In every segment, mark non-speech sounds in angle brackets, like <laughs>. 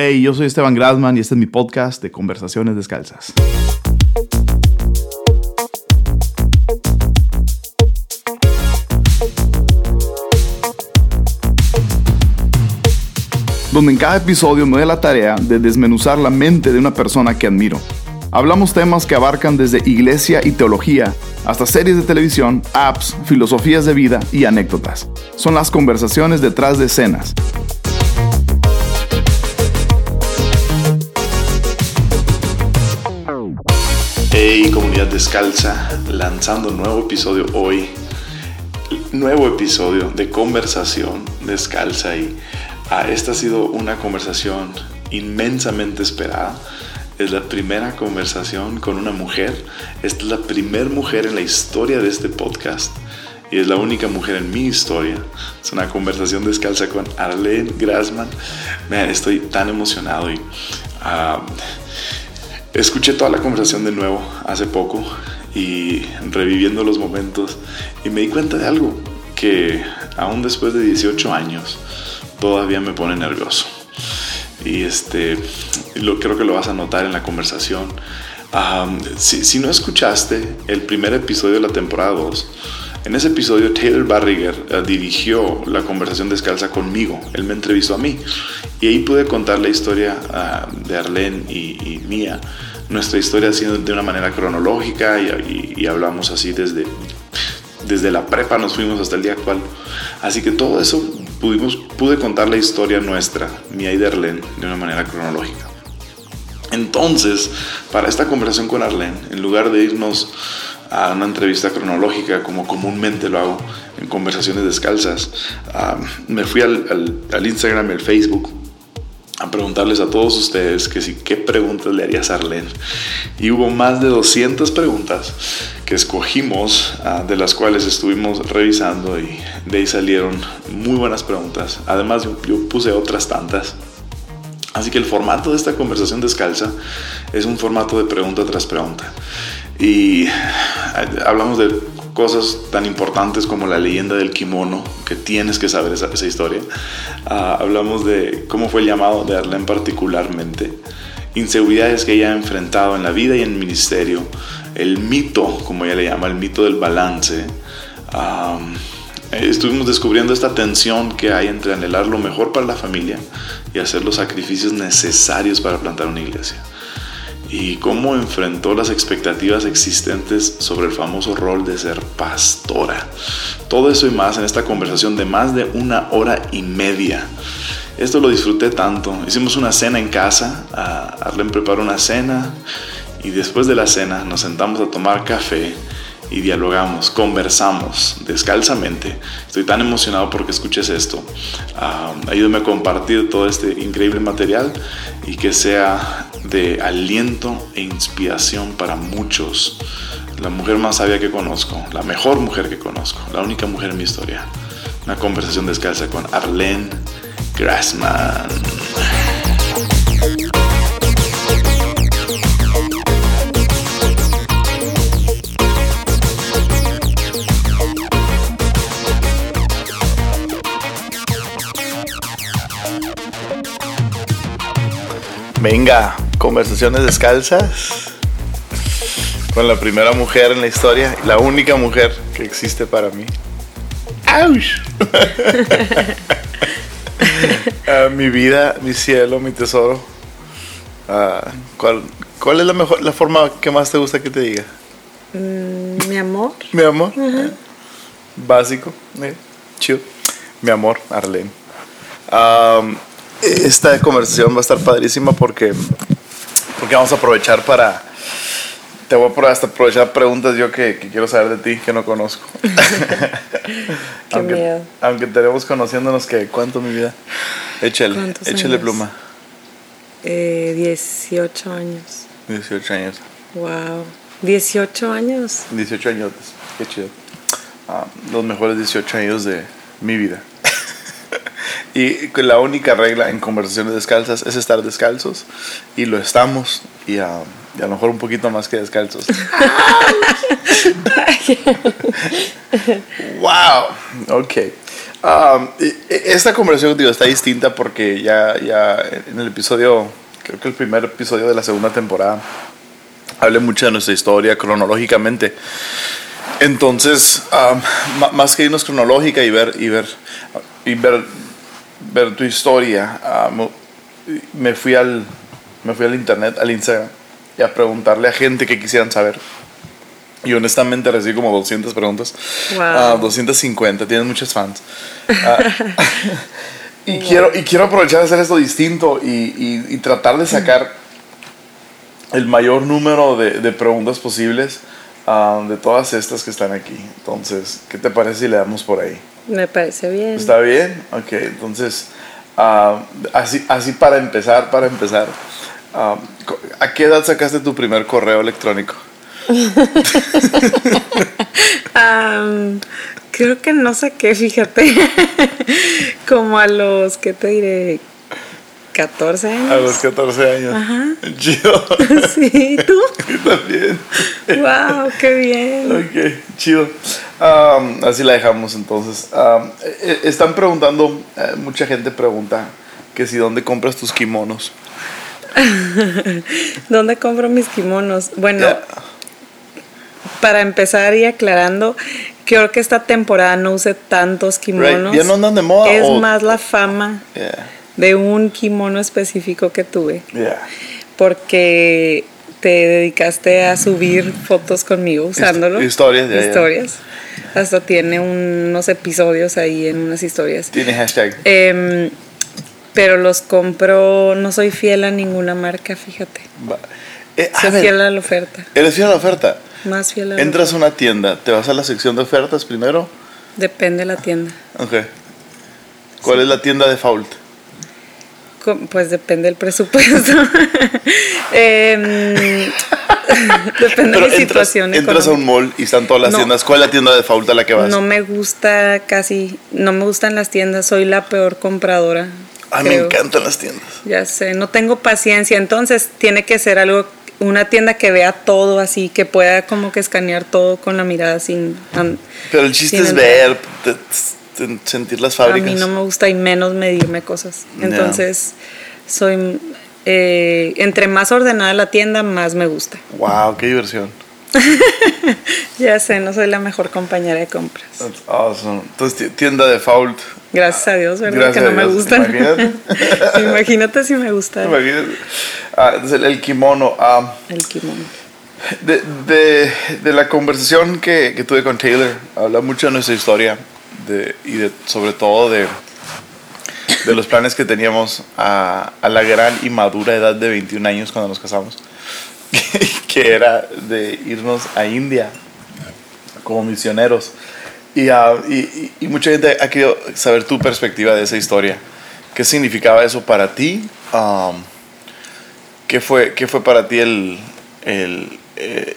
Hey, yo soy Esteban Grasman y este es mi podcast de Conversaciones Descalzas. Donde en cada episodio me doy la tarea de desmenuzar la mente de una persona que admiro. Hablamos temas que abarcan desde iglesia y teología hasta series de televisión, apps, filosofías de vida y anécdotas. Son las conversaciones detrás de escenas Hey comunidad descalza, lanzando un nuevo episodio hoy, nuevo episodio de conversación descalza y ah, esta ha sido una conversación inmensamente esperada. Es la primera conversación con una mujer. Esta es la primera mujer en la historia de este podcast y es la única mujer en mi historia. Es una conversación descalza con Arlene Grassman. estoy tan emocionado y uh, Escuché toda la conversación de nuevo hace poco y reviviendo los momentos y me di cuenta de algo que aún después de 18 años todavía me pone nervioso. Y este, lo, creo que lo vas a notar en la conversación. si, si, no escuchaste el primer episodio de la temporada 2, en ese episodio Taylor Barriger eh, dirigió la conversación descalza conmigo. Él me entrevistó a mí y ahí pude contar la historia ah, de Arlene y, mía. Nuestra historia sido de una manera cronológica y, hablamos así desde, desde la prepa nos fuimos hasta el día actual. Así que todo eso pude contar la historia nuestra, mía y de Arlene, de una manera cronológica. Entonces, para esta conversación con Arlene, en lugar de irnos a una entrevista cronológica como comúnmente lo hago en conversaciones descalzas. me fui al, Instagram y al Facebook a preguntarles a todos ustedes qué preguntas le harías a Arlene. Y hubo más de 200 preguntas que escogimos, ah, de las cuales estuvimos revisando y de ahí salieron muy buenas preguntas. Además yo puse otras tantas. Así que el formato de esta conversación descalza es un formato de pregunta tras pregunta. Y eh, hablamos de cosas tan importantes como la leyenda del kimono, que tienes que saber esa, historia. Ah, hablamos de cómo fue el llamado de Arlene particularmente, inseguridades que ella ha enfrentado en la vida y en el ministerio, el mito, como ella le llama, el mito del balance. estuvimos descubriendo esta tensión que hay entre anhelar lo mejor para la familia y hacer los sacrificios necesarios para plantar una iglesia y cómo enfrentó las expectativas existentes sobre el famoso rol de ser pastora. Todo eso y más en esta conversación de más de una hora y media. Esto lo disfruté tanto. Hicimos una cena en casa, Arlen preparó una cena y después de la cena nos sentamos a tomar café y dialogamos, conversamos descalzamente. Estoy tan emocionado porque escuches esto. Ah, ayúdame a compartir todo este increíble material y que sea de aliento e inspiración para muchos. La mujer más sabia que conozco, la mejor mujer que conozco, la única mujer en mi historia. Una conversación descalza con Arlene Grassman. Venga, conversaciones descalzas con la primera mujer en la historia, la única mujer que existe para mí. ¡Auch! <laughs> Mi vida, mi cielo, mi tesoro. Ah, ¿cuál, ¿Cuál es la mejor, la forma que más te gusta que te diga? Mm, mi amor. Mi amor. Básico. Eh, chido. Mi amor, Arlene. Esta conversación va a estar padrísima porque porque vamos a aprovechar para... Te voy a aprovechar preguntas yo que, quiero saber de ti, que no conozco. <laughs> Qué <laughs> aunque, miedo. Aunque tenemos conociéndonos que cuánto mi vida. Échale, échale pluma. Eh, 18 años. 18 años. Wow. 18 años. 18 años, qué chido. Ah, los mejores 18 años de mi vida. Y la única regla en conversaciones descalzas es estar descalzos. Y lo estamos. Y a, lo mejor un poquito más que descalzos. <laughs> ¡Wow! Ok. Um, y- y- esta conversación digo, está distinta porque ya, ya en el episodio, creo que el primer episodio de la segunda temporada, hablé mucho de nuestra historia cronológicamente. Entonces, um, más que irnos cronológica y ver y ver y ver, ver tu historia, um, me fui al me fui al internet, al Instagram y a preguntarle a gente que quisieran saber. Y honestamente recibí como 200 preguntas. Wow. Ah, 250, tienes muchos fans. Ah, <laughs> y, quiero, y quiero aprovechar de hacer esto distinto y, y- y tratar de sacar el mayor número de, de preguntas posibles ah, de todas estas que están aquí. Entonces, ¿qué te parece si le damos por ahí? Me parece bien. ¿Está bien? Ok, entonces, ah, así, así para empezar, para empezar, ah, ¿a qué edad sacaste tu primer correo electrónico? <laughs> Creo que no saqué, fíjate. <laughs> Como a los, ¿qué te diré? 14 años. A los 14 años. Ajá. <laughs> Chido. Sí, ¿tú? Yo también. wow, qué bien. Ok, chido. Um, así la dejamos entonces. Um, eh, están preguntando, eh, mucha gente pregunta que si dónde compras tus kimonos. <laughs> ¿Dónde compro mis kimonos? Bueno, para empezar y aclarando, creo que esta temporada no usé tantos kimonos. ¿Ya no andan de moda? Es o- más la fama Yeah, de un kimono específico que tuve. yeah. Porque te dedicaste a subir fotos conmigo usándolo. historias, ya, ya. Hasta tiene unos episodios ahí en unas historias. Tiene hashtag. Em, pero los compro, no soy fiel a ninguna marca, fíjate. Eh, Soy ver, fiel a la oferta. ¿Eres fiel a la oferta? Más fiel a la Entras a una tienda, te vas a la sección de ofertas primero. Depende de la tienda. Ok. ¿Cuál es la tienda de Fault? Co- Pues depende del presupuesto. <laughs> Em, <laughs> <laughs> depende de mi entras, situación. entras a un mall y están todas las No. tiendas. ¿Cuál es la tienda de Fault a la que vas? No me gusta casi, no me gustan las tiendas, soy la peor compradora. a mí me encantan las tiendas. Ya sé, no tengo paciencia, entonces tiene que ser algo, una tienda que vea todo así, que pueda como que escanear todo con la mirada sin... Pero el chiste es ver, te- te- sentir las A fábricas. mí no me gusta y menos medirme cosas. Entonces, soy... eh, entre más ordenada la tienda, más me gusta. Wow, qué diversión. <laughs> Ya sé, no soy la mejor compañera de compras. That's awesome. Entonces, ti- tienda de Fault. Gracias a Dios, ¿verdad? Gracias que no me Dios. gustan. Imagínate. <laughs> Imagínate si me gustara Imagínate. Ah, el, el kimono. ah, el kimono. de, de, de la conversación que, que tuve con Taylor, habla mucho de nuestra historia de, y de, sobre todo de, de los planes que teníamos a, a la gran y madura edad de 21 años cuando nos casamos, <laughs> que era de irnos a India como misioneros. Y, ah, y, y- mucha gente ha querido saber tu perspectiva de esa historia. ¿Qué significaba eso para ti? Um, ¿qué, fue, ¿Qué fue para ti el... el eh,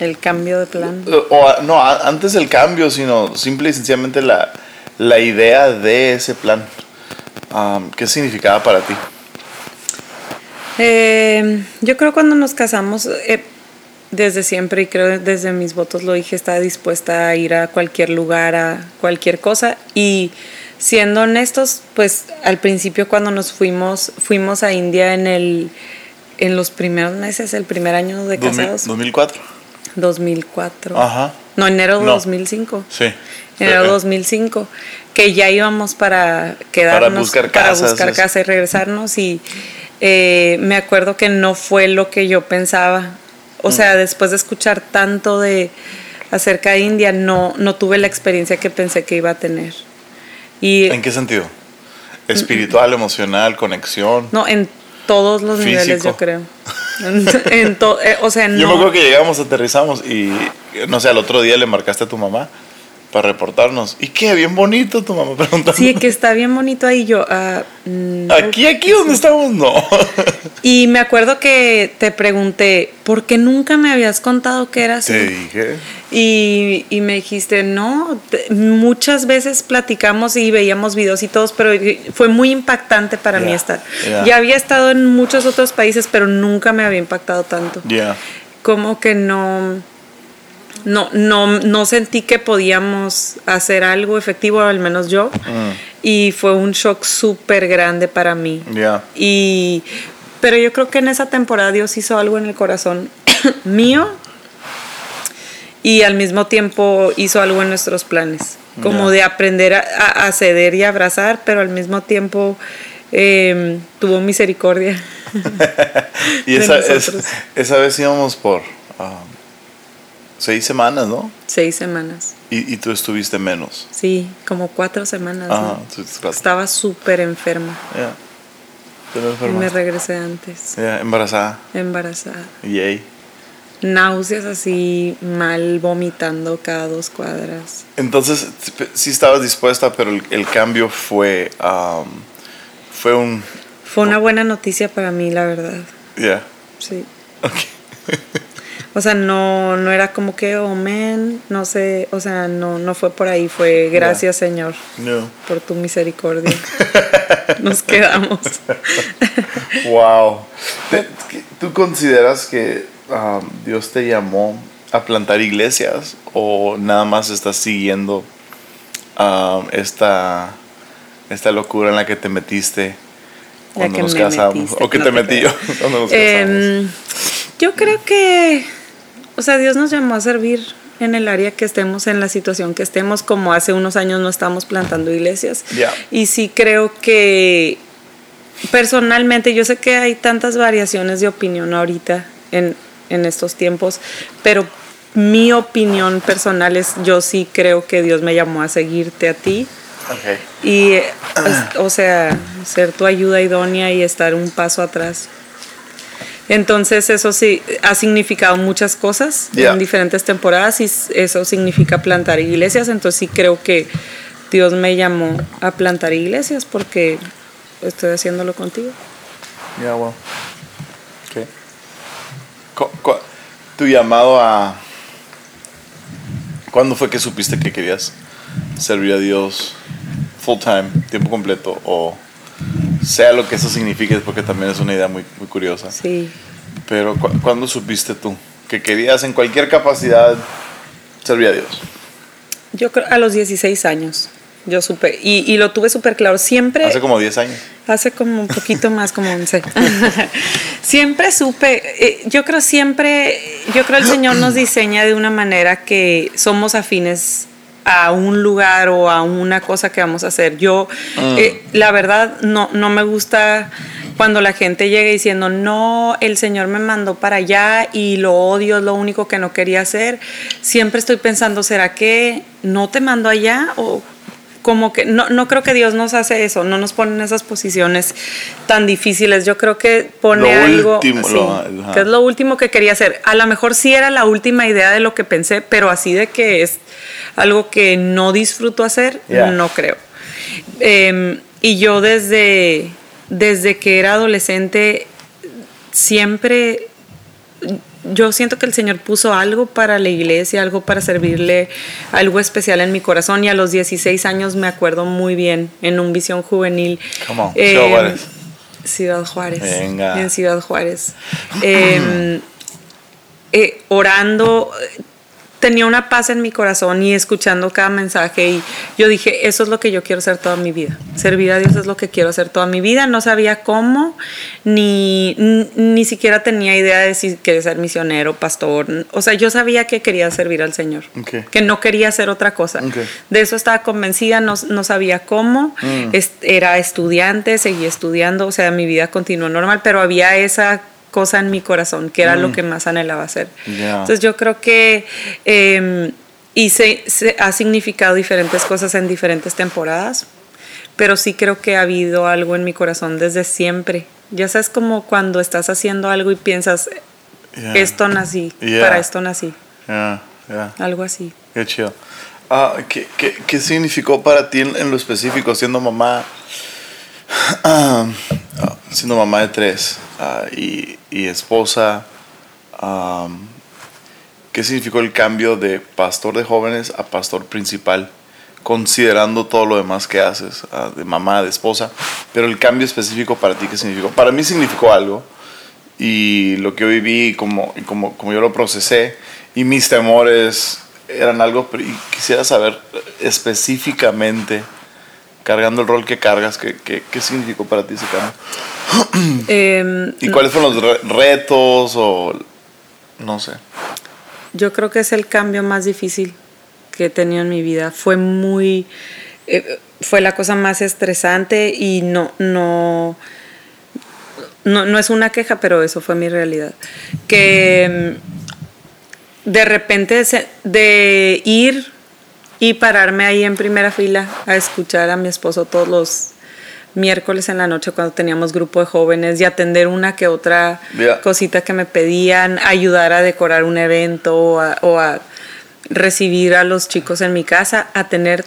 El cambio de plan. o, a- no, antes del cambio, sino simple y sencillamente la, la idea de ese plan? Um, ¿Qué significaba para ti? Eh, yo creo cuando nos casamos, eh, desde siempre, y creo desde mis votos lo dije, estaba dispuesta a ir a cualquier lugar, a cualquier cosa. Y siendo honestos, pues al principio cuando nos fuimos, fuimos a India en el en los primeros meses, el primer año de casados, 2004. 2004. Ajá. No, enero de No. 2005. Sí. Enero Eh, 2005, que ya íbamos para quedarnos, buscar para casas, buscar casa y regresarnos y eh, me acuerdo que no fue lo que yo pensaba. O Mm. sea, después de escuchar tanto de acerca de India, no, no tuve la experiencia que pensé que iba a tener. Y ¿En qué sentido? Espiritual, emocional, conexión. no, en todos los niveles yo creo. <laughs> <laughs> En, to- eh, o sea, no. Yo me acuerdo que llegamos, aterrizamos y, no sé, al otro día le marcaste a tu mamá para reportarnos. ¿Y qué? Bien bonito tu mamá preguntando. Sí, que está bien bonito ahí yo. mm, Aquí, aquí donde estamos, no. Y me acuerdo que te pregunté, ¿por qué nunca me habías contado que era así? Te dije. Y, y me dijiste, no, muchas veces platicamos y veíamos videos y todos, pero fue muy impactante para mí estar. Ya había estado en muchos otros países, pero nunca me había impactado tanto. Ya. Como que no, no, no, no sentí que podíamos hacer algo efectivo, al menos yo. Mm. Y fue un shock súper grande para mí. Ya. Y, pero yo creo que en esa temporada Dios hizo algo en el corazón <coughs> mío y al mismo tiempo hizo algo en nuestros planes, como de aprender a, ceder y abrazar, pero al mismo tiempo eh, tuvo misericordia. <laughs> Y esa, esa vez íbamos por ah, seis semanas, ¿no? Seis semanas, Y, y tú estuviste menos. sí, como cuatro semanas. ¿no? Ajá. tú- tú- Estaba súper enferma lo y me regresé antes, Ya, embarazada. embarazada. Yay. Náuseas así, mal, vomitando cada dos cuadras. Entonces, sí estabas dispuesta, pero el, el cambio fue, um, fue un, Fue una buena noticia para mí, la verdad. ya, Sí. ok. <laughs> O sea, no, no era como que, oh, man, no sé, o sea, no, no fue por ahí, fue gracias, Señor, No. por tu misericordia. <laughs> Nos quedamos. <laughs> Wow. ¿Tú consideras que um, Dios te llamó a plantar iglesias o nada más estás siguiendo um, esta, esta locura en la que te metiste cuando nos me casamos? metiste, ¿O que no te metí yo cuando nos casamos? Em, yo creo que, o sea, Dios nos llamó a servir en el área que estemos, en la situación que estemos, como hace unos años no estamos plantando iglesias. Ya. Y sí creo que personalmente, yo sé que hay tantas variaciones de opinión ahorita en, en estos tiempos, pero mi opinión personal es, yo sí creo que Dios me llamó a seguirte a ti. Ok. Y, o sea, ser tu ayuda idónea y estar un paso atrás. Entonces eso sí ha significado muchas cosas Yeah. en diferentes temporadas y eso significa plantar iglesias. Entonces sí creo que Dios me llamó a plantar iglesias porque estoy haciéndolo contigo. Ya. Cu- cu- Tu llamado a... ¿Cuándo fue que supiste que querías servir a Dios full time, tiempo completo? O sea lo que eso signifique, porque también es una idea muy, muy curiosa. Sí. Pero cu- ¿cuándo supiste tú que querías en cualquier capacidad servir a Dios? Yo creo a los 16 años. Yo supe, y, y lo tuve súper claro. Siempre. Hace como 10 años. Hace como un poquito más, como 11. <laughs> siempre supe, eh, yo creo siempre, yo creo el Señor nos diseña de una manera que somos afines a un lugar o a una cosa que vamos a hacer. Yo, eh, la verdad, no, no me gusta cuando la gente llega diciendo, no, el Señor me mandó para allá y lo odio, es lo único que no quería hacer. Siempre estoy pensando, ¿será que no te mandó allá? O como que no, no creo que Dios nos hace eso, no nos pone en esas posiciones tan difíciles. Yo creo que pone Lo algo último, sí, lo- ajá. que es lo último que quería hacer. A lo mejor sí era la última idea de lo que pensé, pero así de que es algo que no disfruto hacer, Yeah. no creo. Eh, y yo desde, desde que era adolescente siempre yo siento que el Señor puso algo para la iglesia, algo para servirle, algo especial en mi corazón. Y a los 16 años me acuerdo muy bien en un visión juvenil. Come on, eh, Ciudad Juárez. Ciudad Juárez. Venga. En Ciudad Juárez. Eh, eh, orando, tenía una paz en mi corazón y escuchando cada mensaje y yo dije, eso es lo que yo quiero hacer toda mi vida. Servir a Dios es lo que quiero hacer toda mi vida. No sabía cómo, ni, ni siquiera tenía idea de si quería ser misionero, pastor. O sea, yo sabía que quería servir al Señor, que no quería hacer otra cosa. De eso estaba convencida, no, no sabía cómo. Mm. Era estudiante, seguía estudiando, o sea, mi vida continuó normal, pero había esa cosa en mi corazón, que era lo que más anhelaba hacer. Mm. Ya. Entonces yo creo que eh, y se, se ha significado diferentes cosas en diferentes temporadas, pero sí creo que ha habido algo en mi corazón desde siempre. Ya sabes como cuando estás haciendo algo y piensas, Yeah. esto nací, Yeah. para esto nací, algo así. Qué chido. Ah, ¿qué, qué, qué significó para ti en, en lo específico siendo mamá? <clears throat> ah, siendo mamá de tres ah, y, y esposa. ah, ¿Qué significó el cambio de pastor de jóvenes a pastor principal? Considerando todo lo demás que haces, ah, de mamá, de esposa, pero el cambio específico para ti, ¿qué significó? Para mí significó algo y lo que yo viví como, como, como yo lo procesé y mis temores eran algo, y quisiera saber específicamente, cargando el rol que cargas, ¿qué, qué, qué significó para ti ese cambio? <clears throat> Em, ¿Y cuáles fueron los re- retos o no sé? Yo creo que es el cambio más difícil que he tenido en mi vida. Fue muy. eh, fue la cosa más estresante y no, no, no. No es una queja, pero eso fue mi realidad. Que mm, de repente de ir y pararme ahí en primera fila a escuchar a mi esposo todos los miércoles en la noche cuando teníamos grupo de jóvenes y atender una que otra cosita que me pedían, ayudar a decorar un evento o a, o a recibir a los chicos en mi casa, a tener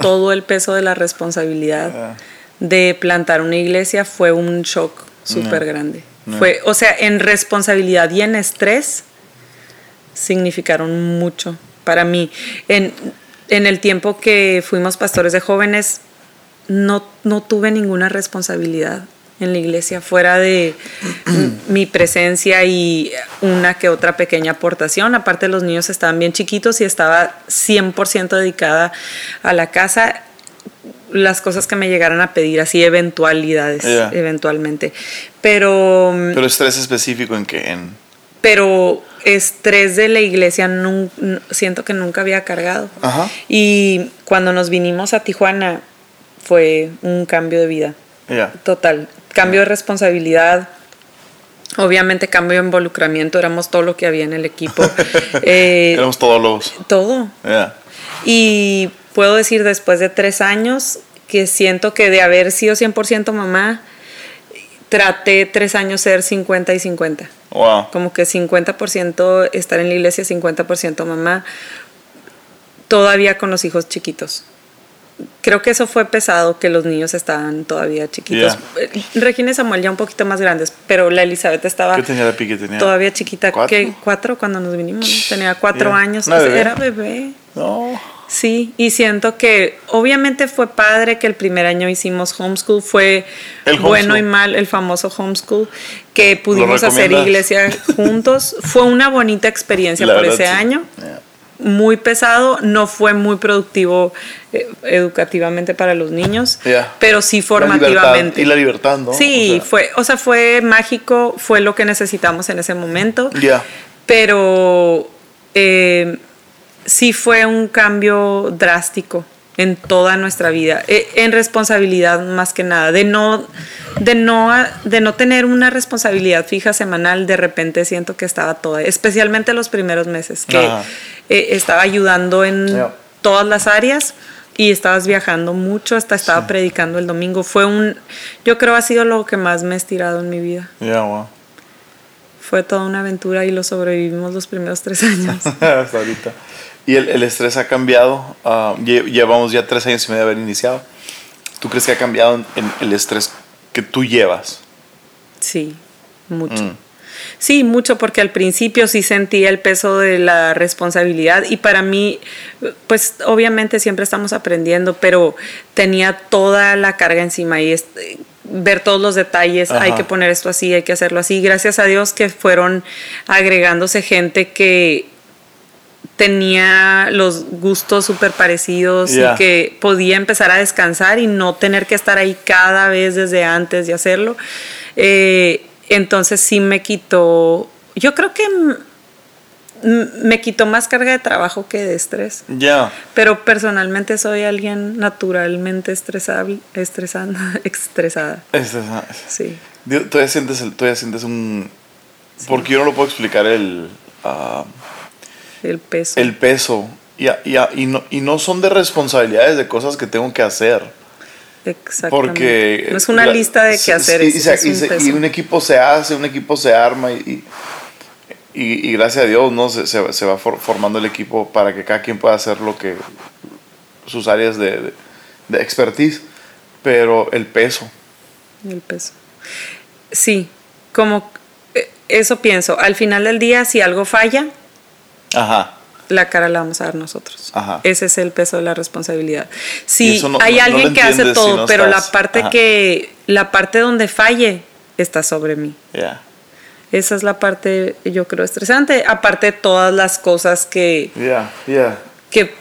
todo el peso de la responsabilidad Ah. de plantar una iglesia fue un shock súper grande. No. Fue, o sea, en responsabilidad y en estrés significaron mucho para mí. En, en el tiempo que fuimos pastores de jóvenes, no, no tuve ninguna responsabilidad en la iglesia fuera de <clears throat> mi presencia y una que otra pequeña aportación. Aparte los niños estaban bien chiquitos y estaba 100% dedicada a la casa. Las cosas que me llegaran a pedir, así eventualidades, eventualmente. Pero, Pero estrés específico en qué? En, pero estrés de la iglesia siento que nunca había cargado. Ajá. Y cuando nos vinimos a Tijuana fue un cambio de vida. Total. Cambio de responsabilidad. Obviamente cambio de involucramiento. Éramos todo lo que había en el equipo. <laughs> Eh, Éramos todos los. todo. Y puedo decir después de tres años que siento que de haber sido 100% mamá, traté tres años ser 50 y 50 Wow. como que 50% estar en la iglesia, 50% mamá, todavía con los hijos chiquitos. Creo que eso fue pesado, que los niños estaban todavía chiquitos. Eh, Regina y Samuel ya un poquito más grandes, pero la Elizabeth estaba ¿Qué tenía la pique? Tenía. todavía chiquita. ¿Cuatro? ¿Cuatro cuando nos vinimos? Tenía cuatro Yeah. años. Era bebé. No. Sí, y siento que obviamente fue padre que el primer año hicimos homeschool, fue El bueno y mal el famoso homeschool, que pudimos hacer iglesia juntos. Fue una bonita experiencia La por ese sí. año, muy pesado, no fue muy productivo eh, educativamente para los niños, Ya. pero sí La formativamente. libertad, y la libertad, ¿no? Sí, O sea, fue, o sea, fue mágico, fue lo que necesitamos en ese momento Ya. pero eh, sí fue un cambio drástico en toda nuestra vida, eh, en responsabilidad más que nada, de no, de, no, de no tener una responsabilidad fija semanal, de repente siento que estaba toda, especialmente los primeros meses, que Ajá. eh, estaba ayudando en todas las áreas y estabas viajando mucho, hasta estaba predicando el domingo. Fue un, yo creo ha sido lo que más me he estirado en mi vida. Wow. Fue toda una aventura y lo sobrevivimos los primeros tres años. <laughs> Hasta ahorita. Y el, el estrés ha cambiado. lle- llevamos ya tres años y medio de haber iniciado. ¿Tú crees que ha cambiado en, en el estrés que tú llevas? Sí, mucho. Mm. Sí, mucho porque al principio sí sentía el peso de la responsabilidad y para mí, pues obviamente siempre estamos aprendiendo, pero tenía toda la carga encima y ver todos los detalles, hay que poner esto así, hay que hacerlo así. Gracias a Dios que fueron agregándose gente que tenía los gustos súper parecidos Ya. y que podía empezar a descansar y no tener que estar ahí cada vez desde antes de hacerlo. Eh, entonces sí me quitó, yo creo que me quitó más carga de trabajo que de estrés. Ya. Pero personalmente soy alguien naturalmente estresable, <laughs> estresada, estresada. Ah, Sí. Todavía sientes, el, todavía sientes un... Porque yo no lo puedo explicar el, ah, El peso. el peso. Y, y, y, no, y no son de responsabilidades de cosas que tengo que hacer. Exactamente. Porque... no es una la- lista de qué hacer. sí, es- y, es un y equipo se hace, un equipo se arma y, y, gracias a Dios ¿no? se, se- se va for- formando el equipo para que cada quien pueda hacer lo que... sus áreas de, de, de expertise. Pero el peso. El peso. Sí, como eh, eso pienso. Al final del día, si algo falla, Ajá. la cara la vamos a dar nosotros. Ajá. Ese es el peso de la responsabilidad. Si no- hay no- alguien que hace si todo, pero estás- la parte Ajá. que la parte donde falle está sobre mí. Ya. Esa es la parte, yo creo, estresante. Aparte de todas las cosas que, Yeah, yeah. que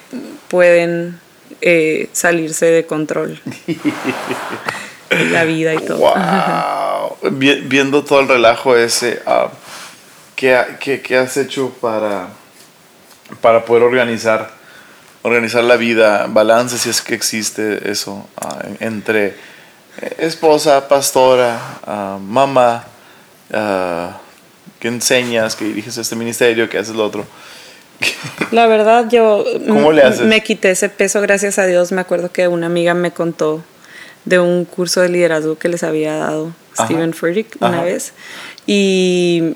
pueden eh, salirse de control. <laughs> la vida y todo. Wow. Vi- Viendo todo el relajo ese, ah, ¿qué, qué- qué has hecho para, para poder organizar, organizar la vida, balance si es que existe eso, en- entre eh, esposa, pastora, ah, mamá, ah, que enseñas, que diriges este ministerio, que haces lo otro? <laughs> La verdad, yo ¿Cómo le haces? me quité ese peso, gracias a Dios. Me acuerdo que una amiga me contó de un curso de liderazgo que les había dado Ajá. Steven Furtick una Ajá. vez. Y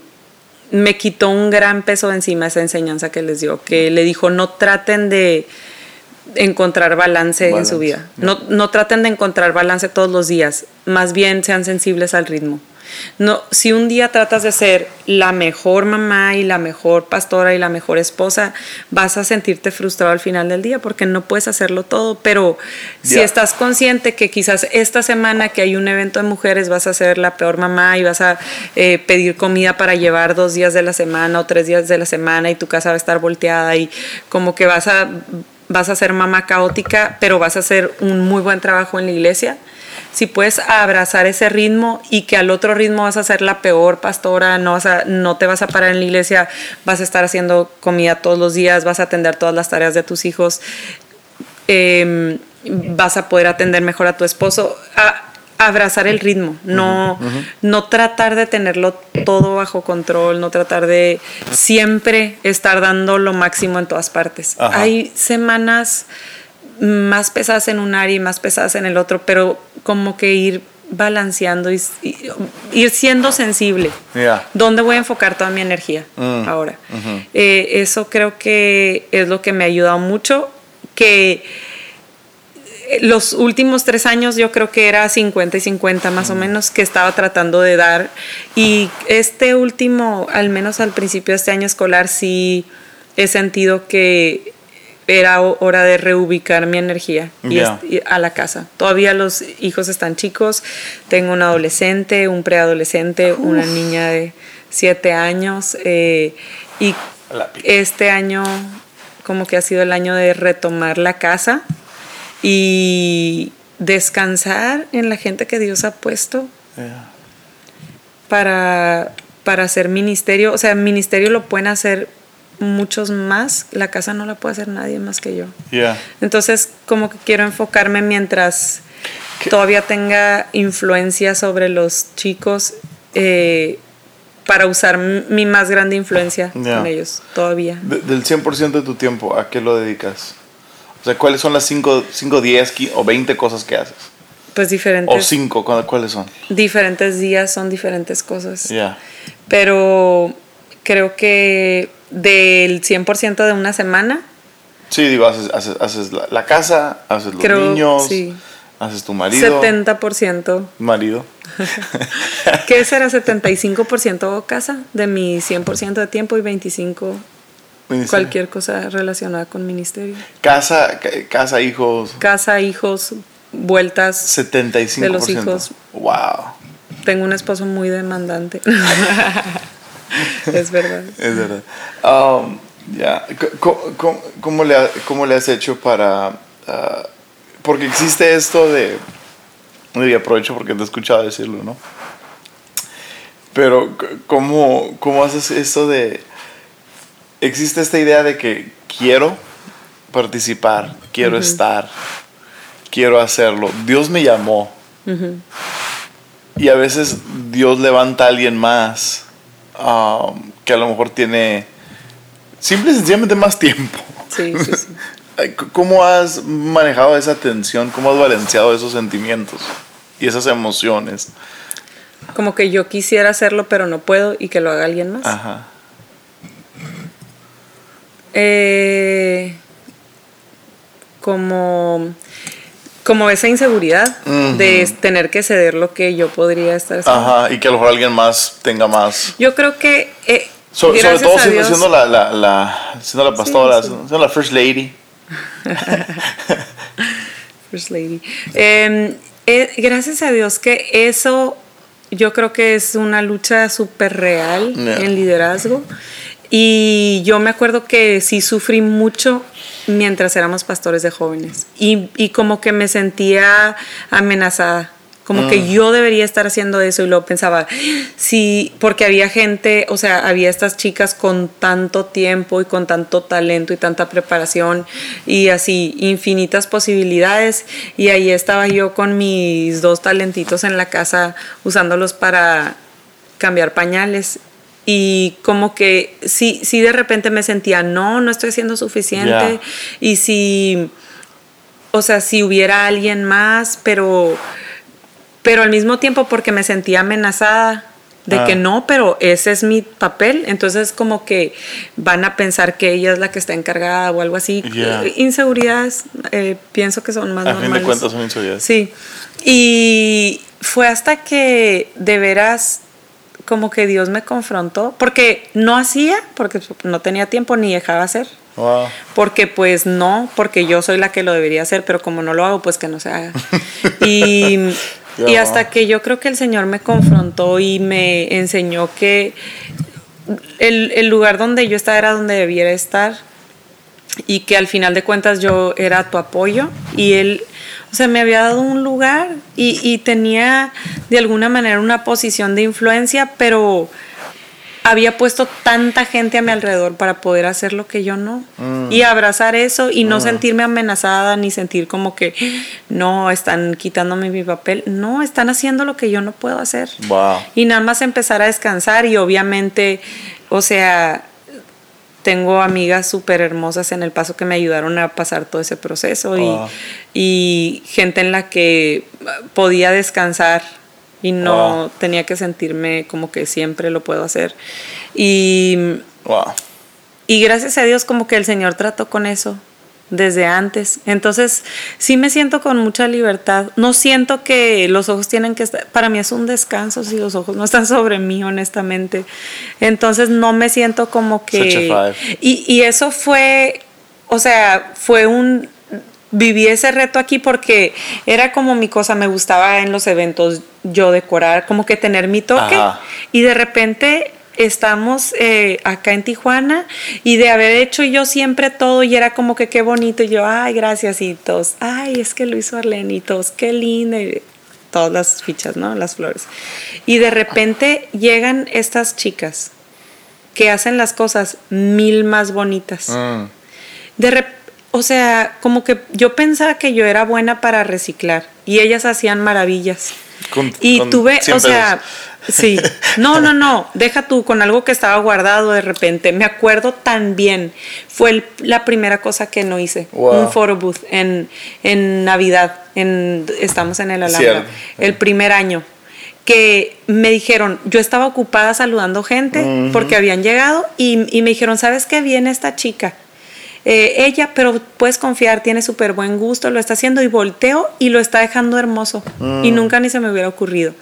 me quitó un gran peso de encima esa enseñanza que les dio, que le dijo, no traten de encontrar balance, en Balance, su vida. No, no traten de encontrar balance todos los días, más bien sean sensibles al ritmo. No, si un día tratas de ser la mejor mamá y la mejor pastora y la mejor esposa, vas a sentirte frustrado al final del día porque no puedes hacerlo todo. Pero si estás consciente que quizás esta semana que hay un evento de mujeres vas a ser la peor mamá y vas a eh, pedir comida para llevar dos días de la semana o tres días de la semana y tu casa va a estar volteada y como que vas a vas a ser mamá caótica, pero vas a hacer un muy buen trabajo en la iglesia. Si puedes abrazar ese ritmo y que al otro ritmo vas a ser la peor pastora, no, vas a, no te vas a parar en la iglesia, vas a estar haciendo comida todos los días, vas a atender todas las tareas de tus hijos, eh, vas a poder atender mejor a tu esposo. A, abrazar el ritmo, no, no tratar de tenerlo todo bajo control, no tratar de siempre estar dando lo máximo en todas partes. Ajá. Hay semanas más pesadas en un área y más pesadas en el otro, pero como que ir balanceando y, y- ir siendo sensible. Yeah. ¿Dónde voy a enfocar toda mi energía Mm, ahora? ujú. Eh, eso creo que es lo que me ha ayudado mucho, que los últimos tres años yo creo que era 50 y 50 más o menos que estaba tratando de dar y este último, al menos al principio de este año escolar, sí he sentido que era ho- hora de reubicar mi energía y a la casa. Todavía los hijos están chicos, tengo un adolescente, un preadolescente, una niña de siete años eh, y este año como que ha sido el año de retomar la casa y descansar en la gente que Dios ha puesto Yeah. para, para hacer ministerio. O sea, ministerio lo pueden hacer muchos más, la casa no la puede hacer nadie más que yo. Yeah. Entonces, como que quiero enfocarme mientras ¿Qué? todavía tenga influencia sobre los chicos eh, para usar mi más grande influencia Ya. con ellos todavía. De- del 100% de tu tiempo, ¿a qué lo dedicas? O sea, ¿cuáles son las 5, 5 10 qui- o 20 cosas que haces? Pues O diferentes, 5, ¿cuáles son? diferentes días son diferentes cosas. Ya. Pero creo que del 100% de una semana, Sí, digo, haces, haces, haces la, la casa, haces los Creo, niños, sí. haces tu marido. 70%. Marido. <laughs> ¿Qué será 75% casa de mi 100% de tiempo y 25% cualquier cosa relacionada con ministerio? Casa, ca- casa, hijos. Casa, hijos, vueltas. 75%. De los hijos. Wow. Tengo un esposo muy demandante. <laughs> <laughs> es verdad. Es verdad. Um, ya. Co- co- ¿Cómo, le ha- ¿Cómo le has hecho para.? ah, porque existe esto de. Y aprovecho porque te he escuchado decirlo, ¿no? Pero, ¿cómo, ¿cómo haces esto de.? Existe esta idea de que quiero participar, quiero estar, quiero hacerlo. Dios me llamó. Y a veces Dios levanta a alguien más um, que a lo mejor tiene simple y sencillamente más tiempo. Sí, sí, sí. <laughs> ¿Cómo has manejado esa tensión? ¿Cómo has balanceado esos sentimientos y esas emociones? Como que yo quisiera hacerlo, pero no puedo y que lo haga alguien más. Ajá. Eh, como, como esa inseguridad de tener que ceder lo que yo podría estar haciendo. Ajá. Y que a lo mejor alguien más tenga más. Yo creo que, eh, So- sobre todo siendo, la, la, la- siendo la pastora, Sí, sí. siendo la first lady. <laughs> First Lady. Eh, eh, gracias a Dios que eso yo creo que es una lucha súper real en liderazgo. Y yo me acuerdo que sí sufrí mucho mientras éramos pastores de jóvenes. Y, y como que me sentía amenazada como que mm. yo debería estar haciendo eso y luego pensaba, sí, porque había gente, o sea, había estas chicas con tanto tiempo y con tanto talento y tanta preparación y así infinitas posibilidades y ahí estaba yo con mis dos talentitos en la casa usándolos para cambiar pañales y como que sí, sí de repente me sentía, no, no estoy haciendo suficiente y si, o sea, si hubiera alguien más, pero pero al mismo tiempo porque me sentía amenazada de que ah. no, pero ese es mi papel, entonces como que van a pensar que ella es la que está encargada o algo así. Inseguridades, eh, pienso que son más a normales. fin de cuentas son inseguridades. Sí, y fue hasta que de veras como que Dios me confrontó, porque no hacía, porque no tenía tiempo ni dejaba hacer. Porque pues no, porque yo soy la que lo debería hacer, pero como no lo hago, pues que no se haga. <laughs> y y hasta que yo creo que el Señor me confrontó y me enseñó que el, lugar donde yo estaba era donde debiera estar y que al final de cuentas yo era tu apoyo y Él, o sea, me había dado un lugar y, y tenía de alguna manera una posición de influencia, pero había puesto tanta gente a mi alrededor para poder hacer lo que yo no. Mm. Y abrazar eso y no mm. sentirme amenazada ni sentir como que no, están quitándome mi papel. No, están haciendo lo que yo no puedo hacer. Y nada más empezar a descansar y obviamente, o sea, tengo amigas súper hermosas en el paso que me ayudaron a pasar todo ese proceso y, y gente en la que podía descansar y no tenía que sentirme como que siempre lo puedo hacer. Y, y gracias a Dios como que el Señor trató con eso desde antes. Entonces, sí me siento con mucha libertad. No siento que los ojos tienen que estar, para mí es un descanso si los ojos no están <laughs> sobre mí, honestamente. Entonces, no me siento como que... Y, y eso fue, o sea, fue un viví ese reto aquí porque era como mi cosa, me gustaba en los eventos yo decorar, como que tener mi toque y de repente estamos eh, acá en Tijuana y de haber hecho yo siempre todo y era como que qué bonito y yo, ay, gracias y todos, ay, es que lo hizo Arlene y todos, qué lindo y todas las fichas, ¿no? Las flores. Y de repente llegan estas chicas que hacen las cosas mil más bonitas. Mm. De repente o sea, como que yo pensaba que yo era buena para reciclar y ellas hacían maravillas. Y tuve, o sea, sí, <laughs> no, no, no, deja tú con algo que estaba guardado de repente. Me acuerdo tan bien, fue la primera cosa que no hice, un photo booth en, en Navidad, en, estamos en el Alhambra, el primer año que me dijeron, yo estaba ocupada saludando gente porque habían llegado y, y, me dijeron, ¿sabes qué viene esta chica? Eh, ella, pero puedes confiar, tiene súper buen gusto, lo está haciendo y volteo y lo está dejando hermoso. Y mm. nunca ni se me hubiera ocurrido.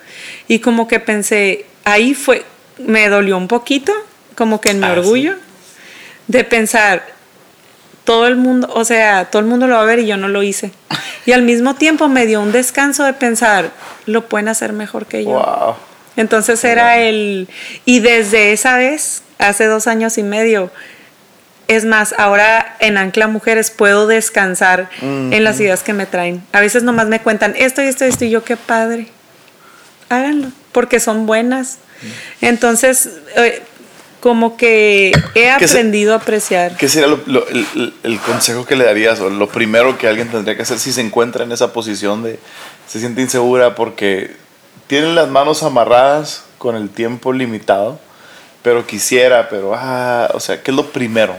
Y como que pensé, ahí fue, me dolió un poquito, como que en mi ah, orgullo, de pensar, todo el mundo, o sea, todo el mundo lo va a ver y yo no lo hice. <laughs> Y al mismo tiempo me dio un descanso de pensar, lo pueden hacer mejor que yo. Entonces era el, y desde esa vez, hace dos años y medio, es más, ahora en Ancla Mujeres puedo descansar en las ideas que me traen. A veces nomás me cuentan esto y esto y esto y yo qué padre. Háganlo, porque son buenas. Entonces, eh, como que he aprendido a apreciar. ¿Qué sería el, consejo que le darías o lo primero que alguien tendría que hacer si se encuentra en esa posición de se siente insegura porque tienen las manos amarradas con el tiempo limitado? Pero quisiera, pero, ah, o sea, ¿qué es lo primero?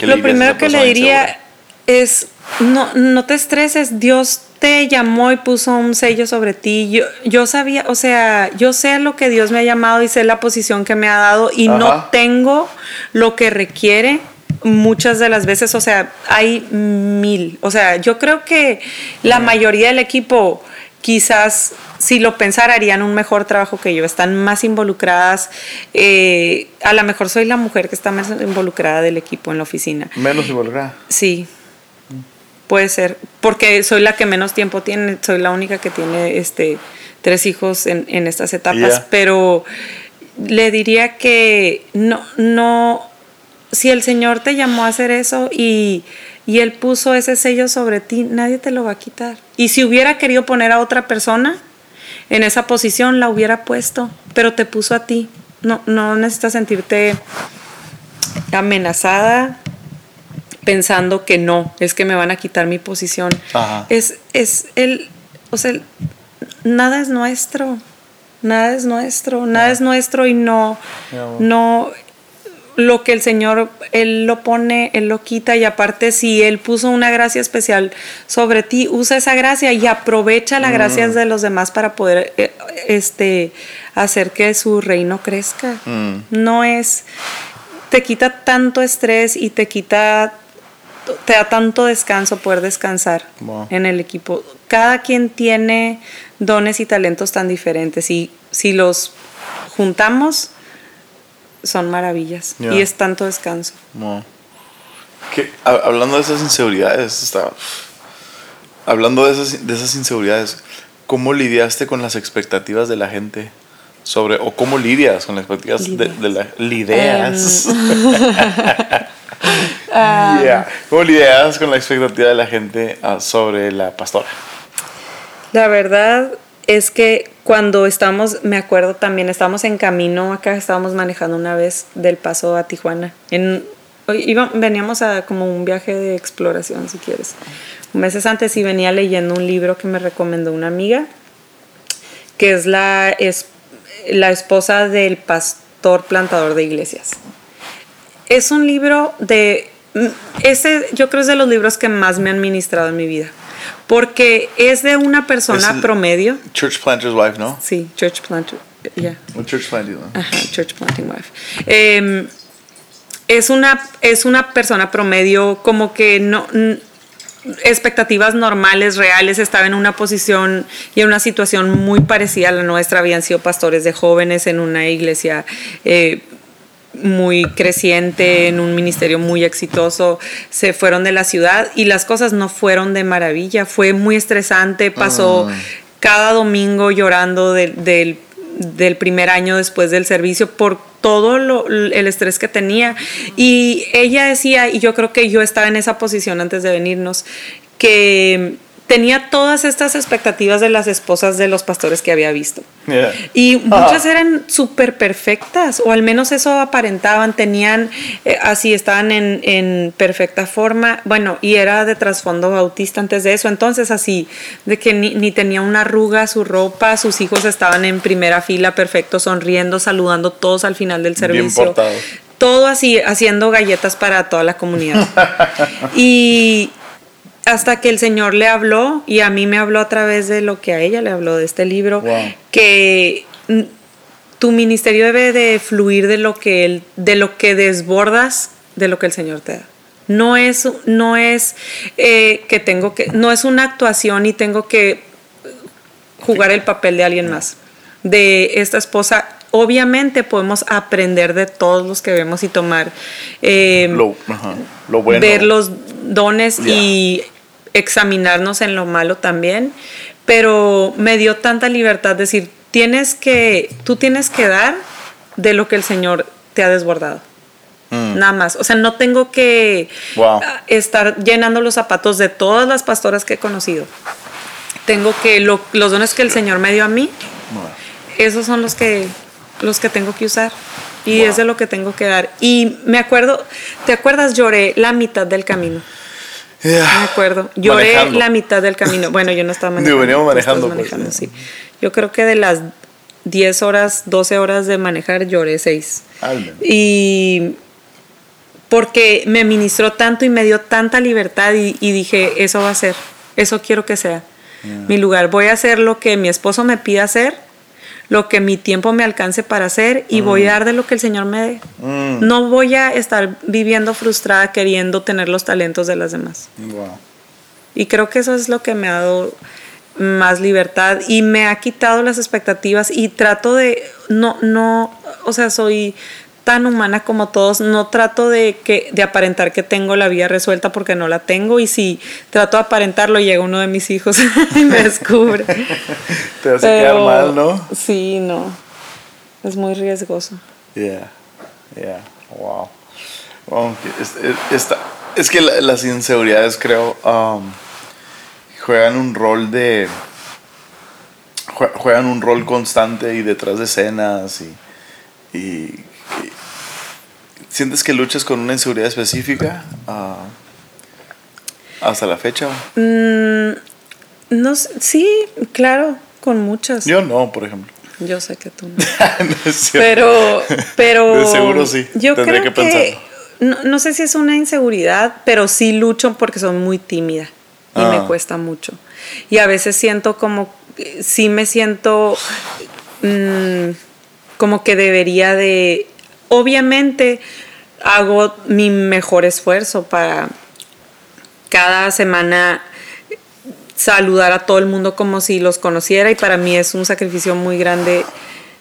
lo primero que le diría es, no, no te estreses, Dios te llamó y puso un sello sobre ti. Yo, yo sabía, o sea, yo sé lo que Dios me ha llamado y sé la posición que me ha dado y no tengo lo que requiere muchas de las veces, o sea, hay mil. O sea, yo creo que la mayoría del equipo quizás si lo pensara harían un mejor trabajo que yo, están más involucradas, eh, a lo mejor soy la mujer que está más involucrada del equipo en la oficina. Menos involucrada. Sí, puede ser, porque soy la que menos tiempo tiene, soy la única que tiene este tres hijos en, en estas etapas, pero le diría que no, no, si el Señor te llamó a hacer eso y, y Él puso ese sello sobre ti, nadie te lo va a quitar. Y si hubiera querido poner a otra persona en esa posición, la hubiera puesto, pero te puso a ti. No, no necesitas sentirte amenazada pensando que no, es que me van a quitar mi posición. Es, es el, o sea, nada es nuestro, nada es nuestro, nada es nuestro y no, no, lo que el Señor, Él lo pone, Él lo quita y aparte si Él puso una gracia especial sobre ti, usa esa gracia y aprovecha las gracias mm. de los demás para poder eh, este, hacer que su reino crezca. Mm. No es, te quita tanto estrés y te quita te da tanto descanso poder descansar en el equipo. Cada quien tiene dones y talentos tan diferentes y si los juntamos son maravillas y es tanto descanso. hablando de esas inseguridades, está, hablando de esas, de esas inseguridades, ¿cómo lidiaste con las expectativas de la gente? sobre o cómo lidias con las expectativas de, la lidias em. <laughs> <laughs> Ah. ¿Cómo lidias con la expectativa de la gente ah, sobre la pastora? La verdad es que cuando estamos, me acuerdo también, estábamos en camino acá, estábamos manejando una vez del paso a Tijuana. En, iba, veníamos a como un viaje de exploración, si quieres. Meses antes y venía leyendo un libro que me recomendó una amiga, que es la, es, la esposa del pastor plantador de iglesias. Es un libro de ese yo creo es de los libros que más me han ministrado en mi vida. Porque es de una persona promedio. Church Planter's Wife, ¿no? Sí, Church Planter. Yeah. Church Planting, Ajá, Church Planting Wife. Em, es, una, es una persona promedio como que no expectativas normales, reales, estaba en una posición y en una situación muy parecida a la nuestra. Habían sido pastores de jóvenes en una iglesia eh, muy creciente, en un ministerio muy exitoso, se fueron de la ciudad y las cosas no fueron de maravilla, fue muy estresante, pasó ah. cada domingo llorando del, primer año después del servicio por todo el estrés que tenía. Y ella decía, y yo creo que yo estaba en esa posición antes de venirnos, que tenía todas estas expectativas de las esposas de los pastores que había visto. Y muchas eran súper perfectas, o al menos eso aparentaban, tenían, eh, así estaban en, perfecta forma. Bueno, y era de trasfondo bautista antes de eso, entonces así, de que ni, tenía una arruga su ropa, sus hijos estaban en primera fila, perfecto, sonriendo, saludando todos al final del servicio. todo así, haciendo galletas para toda la comunidad. <laughs> y hasta que el Señor le habló y a mí me habló a través de lo que a ella le habló de este libro, que tu ministerio debe de fluir de lo que él, de lo que desbordas de lo que el Señor te da. No es, no es eh, que tengo que, no es una actuación y tengo que jugar el papel de alguien más. De esta esposa, obviamente podemos aprender de todos los que vemos y tomar, eh, lo, bueno. ver los dones y examinarnos en lo malo también, pero me dio tanta libertad decir, tienes que, tú tienes que dar de lo que el Señor te ha desbordado. Mm. Nada más. O sea, no tengo que estar llenando los zapatos de todas las pastoras que he conocido. Tengo que, los dones que el Señor me dio a mí, esos son los que, los que tengo que usar. Y es de lo que tengo que dar. Y me acuerdo, ¿te acuerdas? Lloré la mitad del camino. Me acuerdo. Lloré la mitad del camino. Bueno, yo no estaba <laughs> manejando. veníamos manejando. Pues, sí. Yo creo que de las 10 horas, 12 horas de manejar, lloré 6. Y porque me ministró tanto y me dio tanta libertad y, dije, eso va a ser, eso quiero que sea mi lugar. Voy a hacer lo que mi esposo me pida hacer lo que mi tiempo me alcance para hacer y voy a mm. dar de lo que el Señor me dé. Mm. No voy a estar viviendo frustrada queriendo tener los talentos de las demás. Y creo que eso es lo que me ha dado más libertad y me ha quitado las expectativas y trato de no no, o sea, soy tan humana como todos. No trato de, que, de aparentar que tengo la vida resuelta porque no la tengo. Y si trato de aparentarlo, llega uno de mis hijos <laughs> y me descubre. <laughs> Te hace quedar mal, ¿no? Sí, no. Es muy riesgoso. Yeah, yeah, wow. es, es, que las inseguridades, creo, um, juegan un rol de. juegan un rol constante y detrás de escenas y, y ¿Sientes que luchas con una inseguridad específica uh, hasta la fecha? Mm, no, sí, claro, con muchas. Yo no, por ejemplo. Yo sé que tú no. <laughs> no es pero, pero. De seguro sí. Yo Tendría creo que, no, no, sé si es una inseguridad, pero sí lucho porque soy muy tímida y me ah. cuesta mucho. Y a veces siento como, sí me siento mm, como que debería de, obviamente hago mi mejor esfuerzo para cada semana saludar a todo el mundo como si los conociera y para mí es un sacrificio muy grande.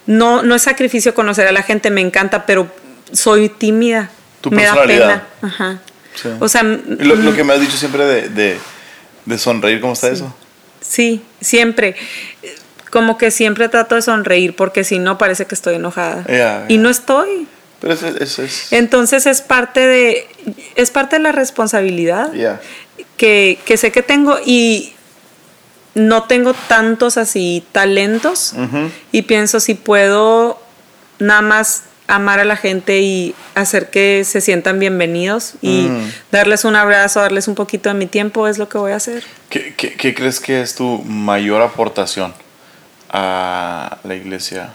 No, no es sacrificio conocer a la gente, me encanta, pero soy tímida. Tu me da pena. Ajá. O sea, lo, lo, que me has dicho siempre de, de, sonreír, ¿cómo está eso? Sí, siempre. Como que siempre trato de sonreír porque si no parece que estoy enojada. Y no estoy. Pero eso, es... Entonces es parte de, es parte de la responsabilidad que, que, sé que tengo y no tengo tantos así talentos y pienso si puedo nada más amar a la gente y hacer que se sientan bienvenidos y mm. darles un abrazo, darles un poquito de mi tiempo es lo que voy a hacer. ¿Qué, qué, qué crees que es tu mayor aportación a la iglesia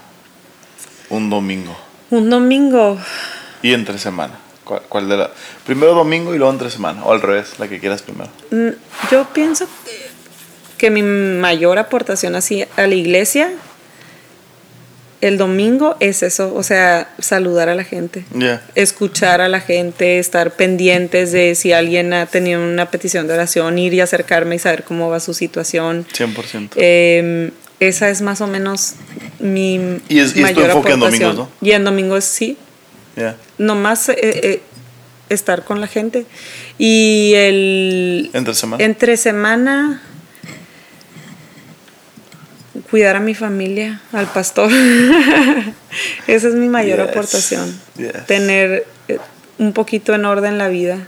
un domingo? Un domingo. Y entre semana. ¿Cuál, de la? Primero domingo y luego entre semana. O al revés, la que quieras primero. Mm, yo pienso que, mi mayor aportación así a la iglesia el domingo es eso, o sea, saludar a la gente, escuchar a la gente, estar pendientes de si alguien ha tenido una petición de oración, ir y acercarme y saber cómo va su situación. 100%. Eh, esa es más o menos mi y es, mayor y enfoque en domingos, ¿no? Y en domingos sí. Yeah. Nomás eh, eh, estar con la gente. Y el... Entre semana. Entre semana cuidar a mi familia, al pastor. <laughs> Esa es mi mayor aportación. Tener eh, un poquito en orden la vida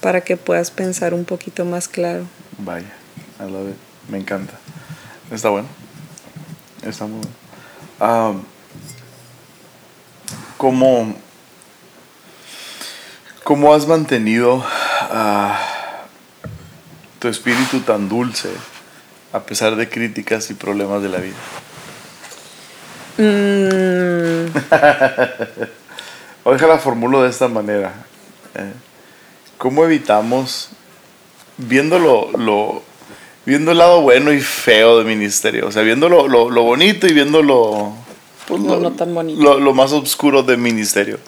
para que puedas pensar un poquito más claro. Vaya, I love it. Me encanta. Está bueno. Está muy bueno. ¿cómo, ¿Cómo has mantenido uh, tu espíritu tan dulce a pesar de críticas y problemas de la vida? Mm. <laughs> o la formulo de esta manera. Eh, ¿Cómo evitamos, viendo lo viendo el lado bueno y feo del ministerio. O sea, viendo lo, lo, bonito y viendo lo, pues, no, tan bonito. Lo, más oscuro del ministerio.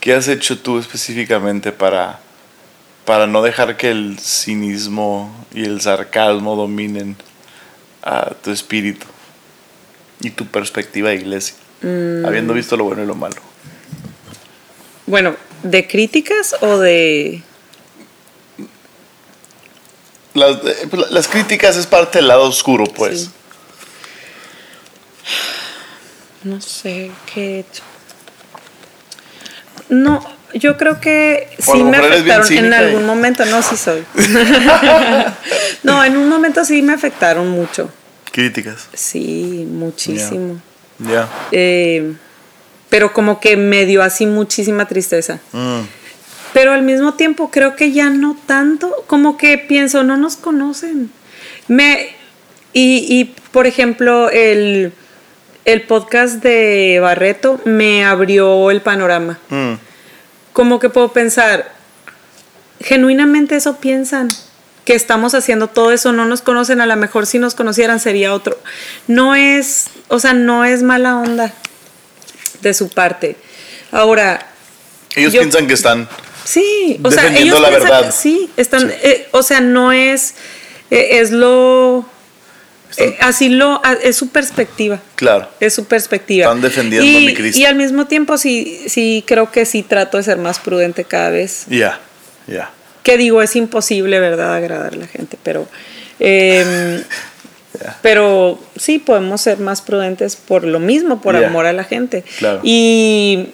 ¿Qué has hecho tú específicamente para, para no dejar que el cinismo y el sarcasmo dominen a tu espíritu y tu perspectiva de iglesia? Mm. Habiendo visto lo bueno y lo malo. Bueno, ¿de críticas o de pues, las, críticas es parte del lado oscuro, pues. No sé qué he hecho. No, yo creo que sí me afectaron en algún momento, no, sí soy. <laughs> no, en un momento sí me afectaron mucho. Críticas. Sí, muchísimo. Ya. Eh, pero como que me dio así muchísima tristeza. Mm pero al mismo tiempo creo que ya no tanto, como que pienso, no nos conocen. Me, y, por ejemplo, el, podcast de Barreto me abrió el panorama. Mm. Como que puedo pensar, genuinamente eso piensan, que estamos haciendo todo eso, no nos conocen, a lo mejor si nos conocieran sería otro. No es, o sea, no es mala onda de su parte. Ahora... Ellos piensan que están Sí, o sea, ellos la verdad. Sí, están, eh, o sea, no es, eh, es lo, Eh, así lo, es su perspectiva. Claro. Es su perspectiva. Están defendiendo y, a mi Cristo. Y al mismo tiempo sí, sí creo que sí trato de ser más prudente cada vez. Ya, ya. Que digo, es imposible, ¿verdad?, agradar a la gente, pero... em. <laughs> Pero sí podemos ser más prudentes por lo mismo, por amor a la gente. Claro. Y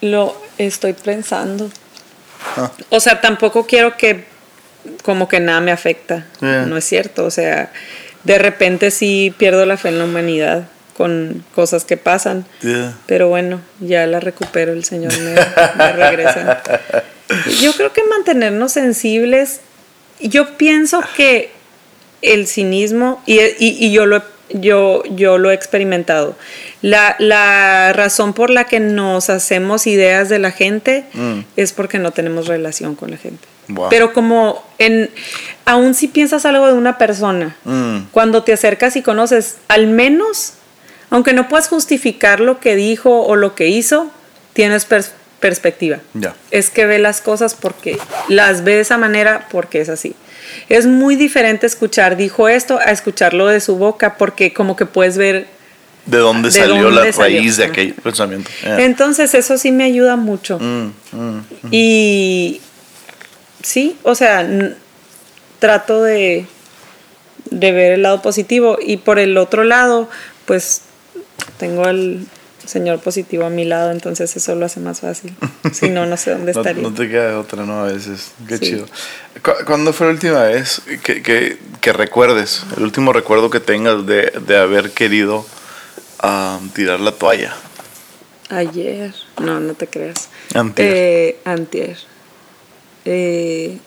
lo estoy pensando. Ah. O sea, tampoco quiero que como que nada me afecta. Yeah. No es cierto. O sea, de repente sí pierdo la fe en la humanidad con cosas que pasan. Yeah. Pero bueno, ya la recupero, el Señor me, me regresa. <laughs> Yo creo que mantenernos sensibles, yo pienso que el cinismo, y, y- y yo, lo, he- yo, yo lo he experimentado, la, la razón por la que nos hacemos ideas de la gente Mm. es porque no tenemos relación con la gente. Wow. Pero como en, aún si piensas algo de una persona, Mm. cuando te acercas y conoces, al menos, aunque no puedas justificar lo que dijo o lo que hizo, tienes pers- perspectiva. Es que ve las cosas porque las ve de esa manera porque es así. Es muy diferente escuchar, dijo esto, a escucharlo de su boca porque como que puedes ver. ¿De dónde ¿De salió dónde la salió? raíz de aquel pensamiento? Yeah. Entonces eso sí me ayuda mucho. Mm, mm. Y sí, o sea, trato de, de ver el lado positivo y por el otro lado, pues tengo al señor positivo a mi lado, entonces eso lo hace más fácil. Si no, no sé dónde <laughs> estaría. no te queda otra, ¿no? A veces. Qué Sí. chido. ¿Cu- ¿Cuándo fue la última vez que, que, que recuerdes? El último recuerdo que tengas de, de haber querido ah, tirar la toalla. Ayer, no, no te creas. Antier. Eh, antier. Eh,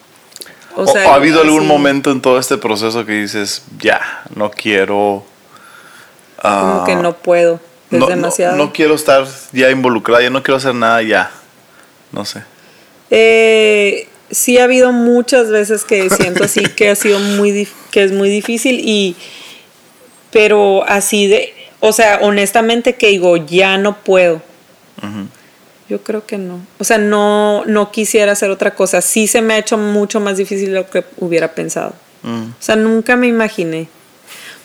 ¿O, o sea, o ha habido algún sí, momento en todo este proceso que dices, ya, no quiero... ah, Como que no puedo. Es no, no- demasiado. no quiero estar ya involucrada, ya no quiero hacer nada ya. No sé. Eh, sí ha habido muchas veces que siento así que ha sido muy que es muy difícil y pero así de o sea honestamente que digo ya no puedo yo creo que no o sea no no quisiera hacer otra cosa sí se me ha hecho mucho más difícil de lo que hubiera pensado Mm. o sea nunca me imaginé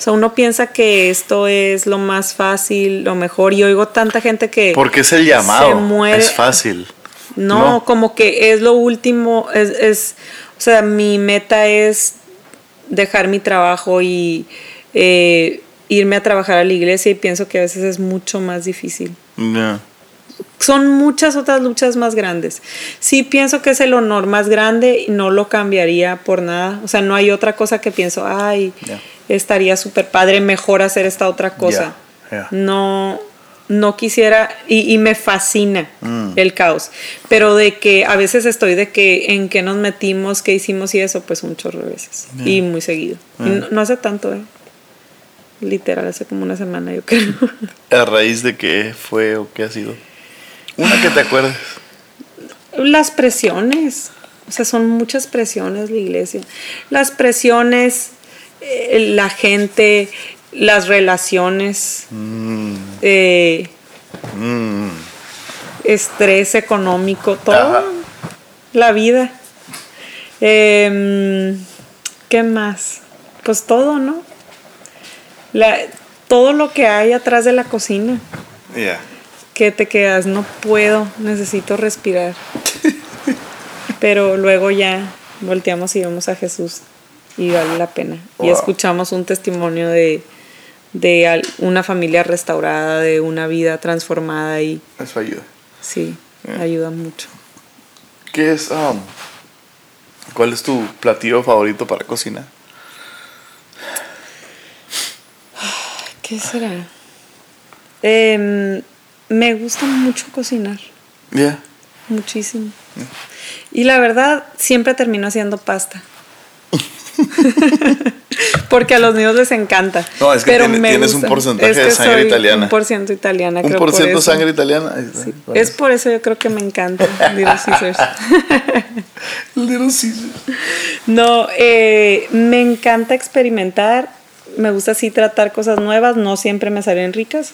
o sea uno piensa que esto es lo más fácil lo mejor y oigo tanta gente que Porque es el llamado. se muere Es fácil. no, No. como que es lo último, es, es, o sea, mi meta es dejar mi trabajo y eh, irme a trabajar a la iglesia y pienso que a veces es mucho más difícil. Ya. Son muchas otras luchas más grandes. Sí pienso que es el honor más grande y no lo cambiaría por nada. O sea, no hay otra cosa que pienso, ay. Estaría súper padre, mejor hacer esta otra cosa. No, no quisiera, y, y me fascina Mm. el caos. Pero de que a veces estoy de que en qué nos metimos, qué hicimos y eso, pues un chorro de veces. Y muy seguido. Y Mm. no, no hace tanto, ¿eh? Literal, hace como una semana, yo creo. <laughs> ¿A raíz de qué fue o qué ha sido? Una que te acuerdes. Las presiones, o sea, son muchas presiones la iglesia. Las presiones, eh, la gente, las relaciones, Mm, eh, mm. estrés económico, todo. Ajá. La vida. Em, ¿Qué más? Pues todo, ¿no? La, todo lo que hay atrás de la cocina. Que te quedas, no puedo, necesito respirar. <laughs> Pero luego ya volteamos y vemos a Jesús y vale la pena. Y escuchamos un testimonio de, de una familia restaurada, de una vida transformada y Eso ayuda. sí, Yeah. ayuda mucho. ¿Qué es? um, ¿Cuál es tu platillo favorito para cocinar? ¿Qué será? Em, me gusta mucho cocinar, Ya. muchísimo. Y la verdad, siempre termino haciendo pasta. <laughs> <laughs> Porque a los niños les encanta. No, es que pero tiene- me tienes un porcentaje Es de sangre soy italiana. Un por ciento italiana. ¿Un creo por ciento eso. sangre italiana? Sí. Es por eso yo creo que me encanta Little Caesars. <laughs> Little Caesar. No, eh, me encanta experimentar. Me gusta así tratar cosas nuevas. No siempre me salen ricas.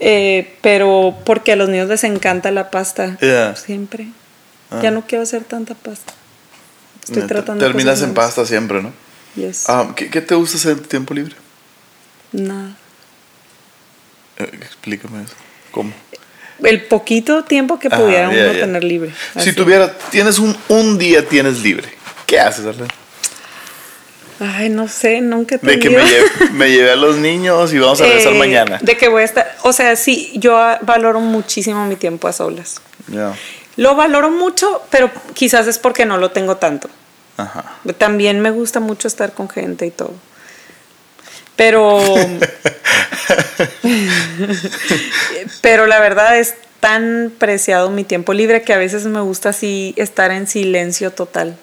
eh, pero porque a los niños les encanta la pasta. Yeah. Siempre. Ah. Ya no quiero hacer tanta pasta. Estoy Neta, tratando Terminas en pasta siempre, ¿no? Yes. Ah, ¿qué, qué te gusta hacer en tu tiempo libre? Nada. Eh, Explícame eso. ¿Cómo? El poquito tiempo que pudiera ya, uno tener libre. Si tuviera, tienes un, un día tienes libre. ¿Qué haces, Arlene? Ay, no sé, nunca he De que tenido. me lleve, me lleve a los <laughs> niños y vamos a regresar Eh, mañana. De que voy a estar. O sea, sí, yo ah, valoro muchísimo mi tiempo a solas. Ya. Lo valoro mucho, pero quizás es porque no lo tengo tanto. Ajá. También me gusta mucho estar con gente y todo. Pero. <laughs> pero la verdad es tan preciado mi tiempo libre que a veces me gusta así estar en silencio total.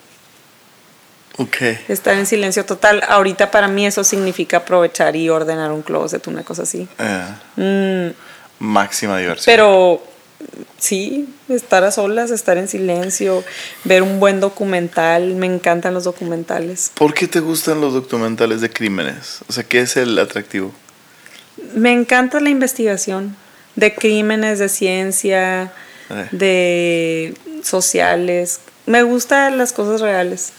Ok. Estar en silencio total. Ahorita para mí eso significa aprovechar y ordenar un closet, una cosa así. Eh, Mm, máxima diversión. pero sí, estar a solas, estar en silencio, ver un buen documental. Me encantan los documentales. ¿Por qué te gustan los documentales de crímenes? O sea, ¿qué es el atractivo? Me encanta la investigación de crímenes, de ciencia, Eh. de sociales. Me gustan las cosas reales.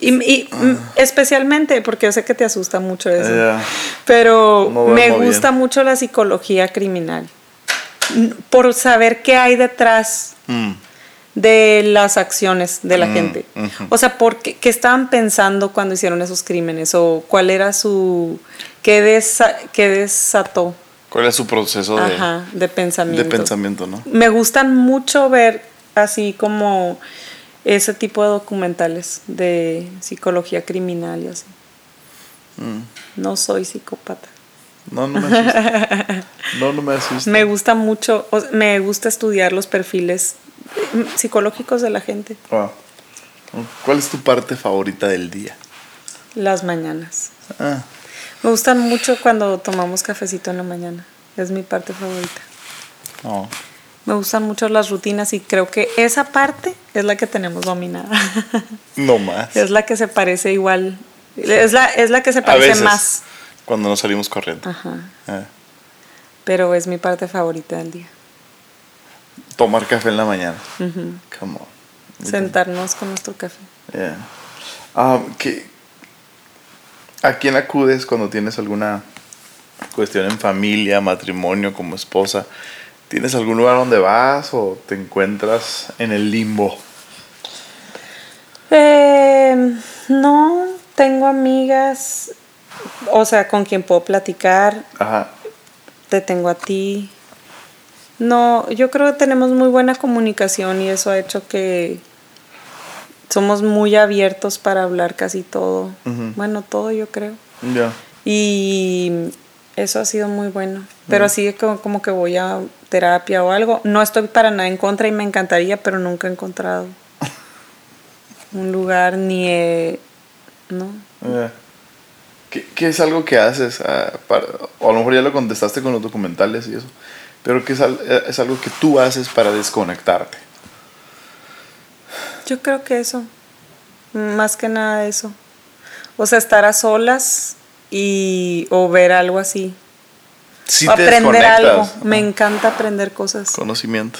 Y, y, mm, especialmente porque yo sé que te asusta mucho eso. Pero me gusta mucho la psicología criminal. Por saber qué hay detrás Mm. de las acciones de la Mm, gente. O sea, ¿por qué, qué estaban pensando cuando hicieron esos crímenes? ¿O cuál era su... qué, desa- qué desató? ¿Cuál es su proceso de, Ajá, de de pensamiento. pensamiento, no? Me gustan mucho ver así como ese tipo de documentales de psicología criminal y así. Mm. No soy psicópata. No, no me asusta. <laughs> No, no me asusta. Me gusta mucho, o- me gusta estudiar los perfiles psicológicos de la gente. Wow. ¿Cuál es tu parte favorita del día? Las mañanas. Ah, Me gustan mucho cuando tomamos cafecito en la mañana. Es mi parte favorita. no. Me gustan mucho las rutinas y creo que esa parte es la que tenemos dominada. No más. <laughs> es la que se parece igual. Es la, es la que se parece más. Cuando nos salimos corriendo. Ajá. Ah. Pero es mi parte favorita del día. Tomar café en la mañana. Ujú. Come on. Sentarnos con nuestro café. Yeah. Ah, ¿qué- ¿A quién acudes cuando tienes alguna cuestión en familia, matrimonio, como esposa? ¿Tienes algún lugar donde vas o te encuentras en el limbo? Eh, no, tengo amigas, o sea, con quien puedo platicar. Ajá. Te tengo a ti. No, yo creo que tenemos muy buena comunicación y eso ha hecho que somos muy abiertos para hablar casi todo. Bueno, todo yo creo. Ya. Y eso ha sido muy bueno. Pero así de como, como que voy a terapia o algo. No estoy para nada en contra y me encantaría, pero nunca he encontrado <laughs> un lugar ni he... ¿No? Ya. ¿Qué, qué es algo que haces? ah, para- o a lo mejor ya lo contestaste con los documentales y eso. Pero ¿qué es, eh, es algo que tú haces para desconectarte? Yo creo que eso. Más que nada eso. O sea, estar a solas y o ver algo así. Sí o aprender algo. Me encanta aprender cosas. Conocimiento.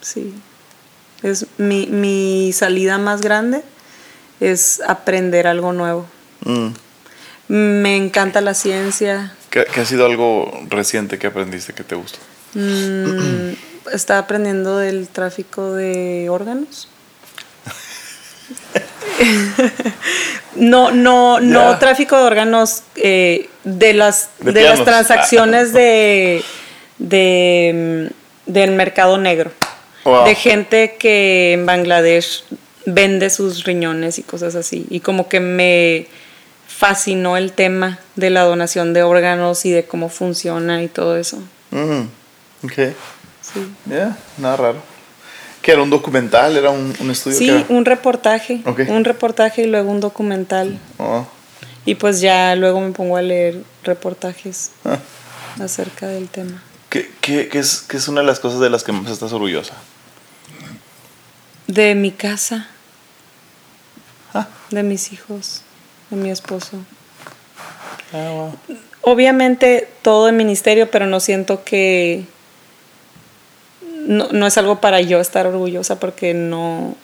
Sí. Es mi, mi salida más grande es aprender algo nuevo. Mm. Me encanta la ciencia. ¿Qué, qué ha sido algo reciente que aprendiste que te gustó? Mm, estaba aprendiendo del tráfico de órganos. <laughs> no, no, no tráfico de órganos eh, de las De de, las transacciones de, de mm, del mercado negro. Wow. De gente que en Bangladesh vende sus riñones y cosas así. Y como que me fascinó el tema de la donación de órganos y de cómo funciona y todo eso. Mm. Ok. Sí. Ya, nada raro. ¿Qué era un documental? ¿Era un, un estudio? Sí, un reportaje. Ok. Un reportaje y luego un documental. Oh. Y pues ya luego me pongo a leer reportajes Ah. acerca del tema. ¿Qué, qué, qué es, qué es una de las cosas de las que más estás orgullosa? De mi casa, Ah. de mis hijos, de mi esposo. Ah, wow. Obviamente todo el ministerio, pero no siento que... No, no es algo para yo estar orgullosa porque no...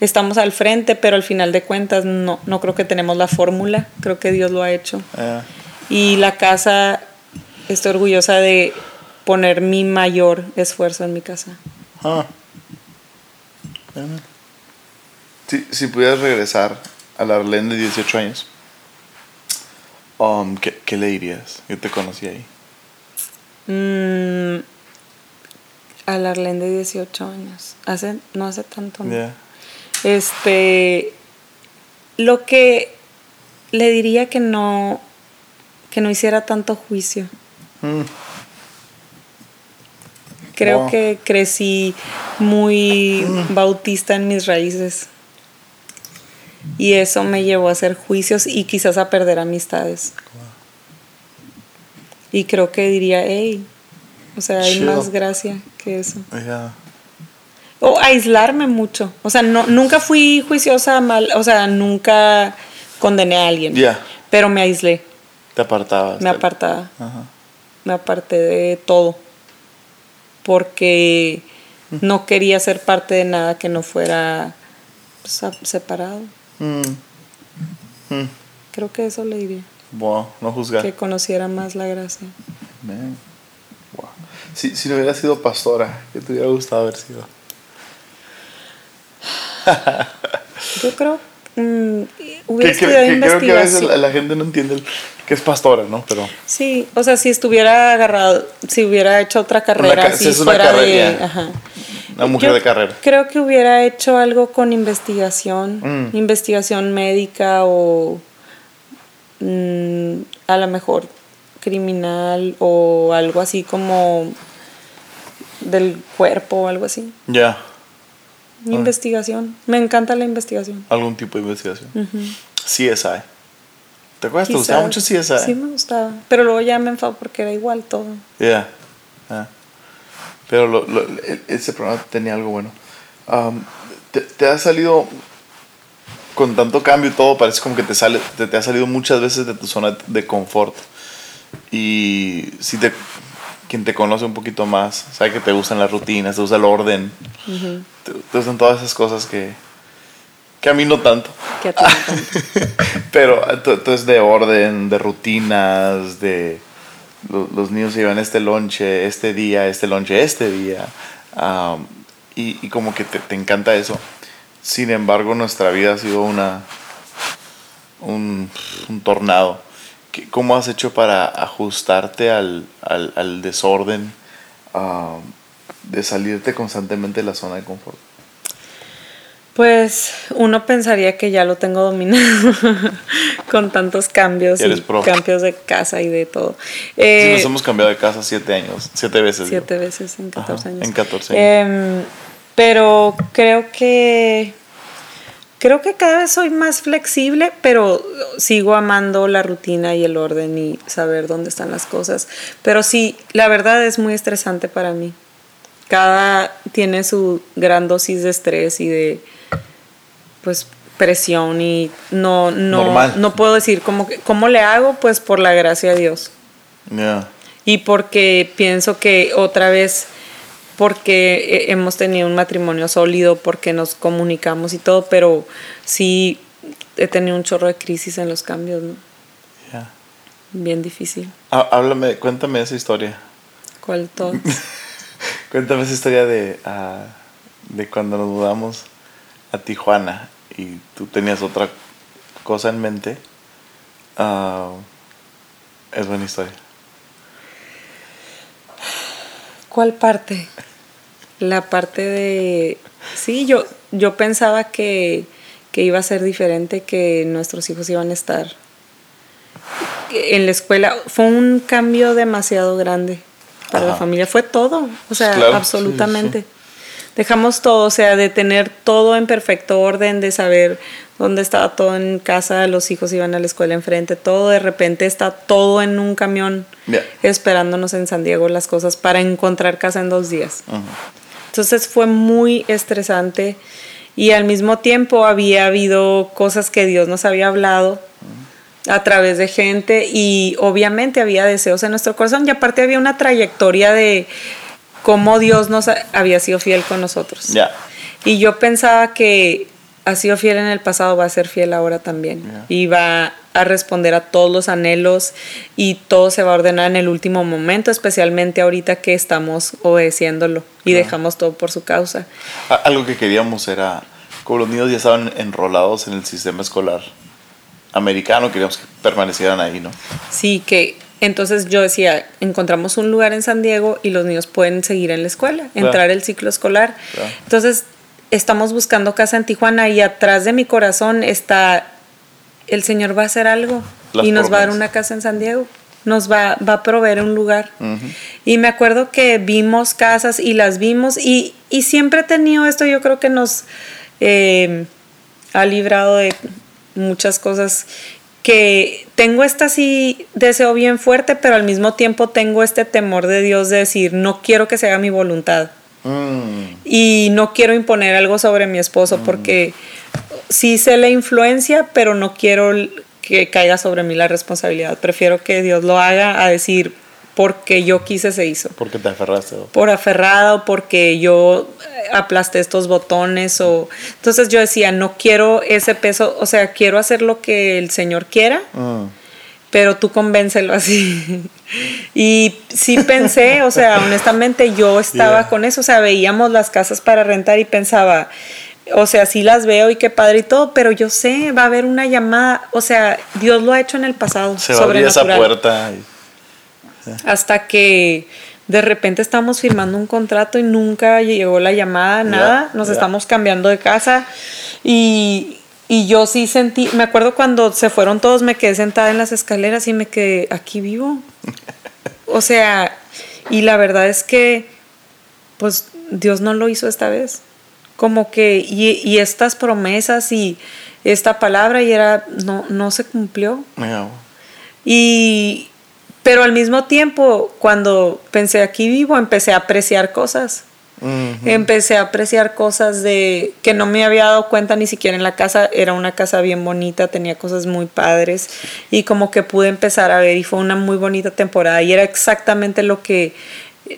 Estamos al frente, pero al final de cuentas no, no creo que tenemos la fórmula. Creo que Dios lo ha hecho. Ah, Y la casa, estoy orgullosa de poner mi mayor esfuerzo en mi casa. Ah. Si, si pudieras regresar a la Arlene de 18 años, um, ¿qué, ¿qué, le dirías? Yo te conocí ahí. Mm, a la Arlene de 18 años. Hace, no hace tanto. ¿no? Este. Lo que le diría que no. que no hiciera tanto juicio. Mm. Creo que crecí muy mm. bautista en mis raíces. Y eso me llevó a hacer juicios y quizás a perder amistades. Y creo que diría, hey, o sea, hay más gracia que eso. O aislarme mucho. O sea, no, nunca fui juiciosa mal, o sea, nunca condené a alguien. Pero me aislé. Te apartabas. Me apartaba. Me aparté de todo. Porque no quería ser parte de nada que no fuera pues, separado. Mm. Mm. Creo que eso le diría. Wow, no juzgar. Que conociera más la gracia. Wow. Si, si no hubiera sido pastora, ¿qué te hubiera gustado haber sido? Yo creo mm, <laughs> hubiera estudiado investigación. Creo que a veces la, gente no entiende que es pastora, ¿no? Pero sí, o sea, si estuviera agarrado, si hubiera hecho otra carrera, si fuera de, ajá, una mujer de carrera. Creo que hubiera hecho algo con investigación, mm. investigación médica o mm, a lo mejor criminal o algo así como del cuerpo o algo así. Ya. Investigación. Me encanta la investigación. Algún tipo de investigación. CSI. ¿Te acuerdas? ¿Te gustaba mucho CSI? Sí, me gustaba. Pero luego ya me enfado porque era igual todo. Ya. Pero lo, lo, ese programa tenía algo bueno. te, ha salido con tanto cambio y todo, parece como que te, sale, te, ha salido muchas veces de tu zona de confort. Y si te, quien te conoce un poquito más, sabe que te gustan las rutinas, te gusta el orden, te, gustan todas esas cosas que, que a mí no tanto. Que a ti no tanto. <laughs> Pero entonces de orden, de rutinas, de los, niños se llevan este lonche, este día, este lonche, este día. y, como que te, encanta eso. Sin embargo, nuestra vida ha sido una un, tornado. ¿Cómo has hecho para ajustarte al, desorden, de salirte constantemente de la zona de confort? Pues uno pensaría que ya lo tengo dominado <laughs> con tantos cambios y cambios de casa y de todo. Eh, sí, nos hemos cambiado de casa siete años, siete veces. Siete veces en 14 años. En 14 años. Em, pero creo que creo que cada vez soy más flexible, pero sigo amando la rutina y el orden y saber dónde están las cosas. Pero sí, la verdad es muy estresante para mí. Cada tiene su gran dosis de estrés y de pues presión y no no no puedo decir cómo cómo le hago pues por la gracia de Dios. Y porque pienso que otra vez porque hemos tenido un matrimonio sólido porque nos comunicamos y todo pero sí he tenido un chorro de crisis en los cambios ¿no? bien difícil. Háblame cuéntame esa historia. Cuál todo <laughs> cuéntame esa historia de uh, de cuando nos mudamos a Tijuana y tú tenías otra cosa en mente, uh, es buena historia. ¿Cuál parte? La parte de... Sí, yo, yo pensaba que, que iba a ser diferente, que nuestros hijos iban a estar en la escuela. Fue un cambio demasiado grande para la familia. Fue todo, o sea, absolutamente dejamos todo, o sea, de tener todo en perfecto orden, de saber dónde estaba todo en casa, los hijos iban a la escuela enfrente, todo de repente está todo en un camión esperándonos en San Diego las cosas para encontrar casa en dos días. Entonces fue muy estresante y al mismo tiempo había habido cosas que Dios nos había hablado a través de gente y obviamente había deseos en nuestro corazón y aparte había una trayectoria de cómo Dios nos había sido fiel con nosotros. Y yo pensaba que ha sido fiel en el pasado, va a ser fiel ahora también. Y va a responder a todos los anhelos y todo se va a ordenar en el último momento, especialmente ahorita que estamos obedeciéndolo y dejamos todo por su causa. Algo que queríamos era, como los niños ya estaban enrolados en el sistema escolar americano, queríamos que permanecieran ahí, ¿no? Sí, que entonces yo decía, encontramos un lugar en San Diego y los niños pueden seguir en la escuela, entrar el ciclo escolar. Entonces estamos buscando casa en Tijuana y atrás de mi corazón está, el Señor va a hacer algo y nos va a dar una casa en San Diego. Nos va, va a proveer un lugar. Y me acuerdo que vimos casas y las vimos y, y siempre he tenido esto, yo creo que nos eh, ha librado de muchas cosas que tengo este así deseo bien fuerte, pero al mismo tiempo tengo este temor de Dios de decir, no quiero que se haga mi voluntad. Mm. Y no quiero imponer algo sobre mi esposo mm. porque sí sé la influencia, pero no quiero que caiga sobre mí la responsabilidad. Prefiero que Dios lo haga a decir, porque yo quise se hizo. Porque te aferraste. Por aferrado, porque yo aplasté estos botones o entonces yo decía no quiero ese peso o sea quiero hacer lo que el señor quiera mm. pero tú convéncelo así <laughs> y sí pensé o sea honestamente yo estaba con eso o sea veíamos las casas para rentar y pensaba o sea, sí las veo y qué padre y todo, pero yo sé, va a haber una llamada, o sea, Dios lo ha hecho en el pasado. Se va a abrir esa puerta. Hasta que de repente estamos firmando un contrato y nunca llegó la llamada, nada, nos estamos cambiando de casa y, yo sí sentí, me acuerdo cuando se fueron todos, me quedé sentada en las escaleras y me quedé, aquí vivo. <laughs> o sea, y la verdad es que, pues Dios no lo hizo esta vez. Como que, y, estas promesas y esta palabra y era, no, no se cumplió. Y, pero al mismo tiempo, cuando pensé aquí vivo, empecé a apreciar cosas. Empecé a apreciar cosas de que no me había dado cuenta ni siquiera en la casa. Era una casa bien bonita, tenía cosas muy padres y como que pude empezar a ver y fue una muy bonita temporada y era exactamente lo que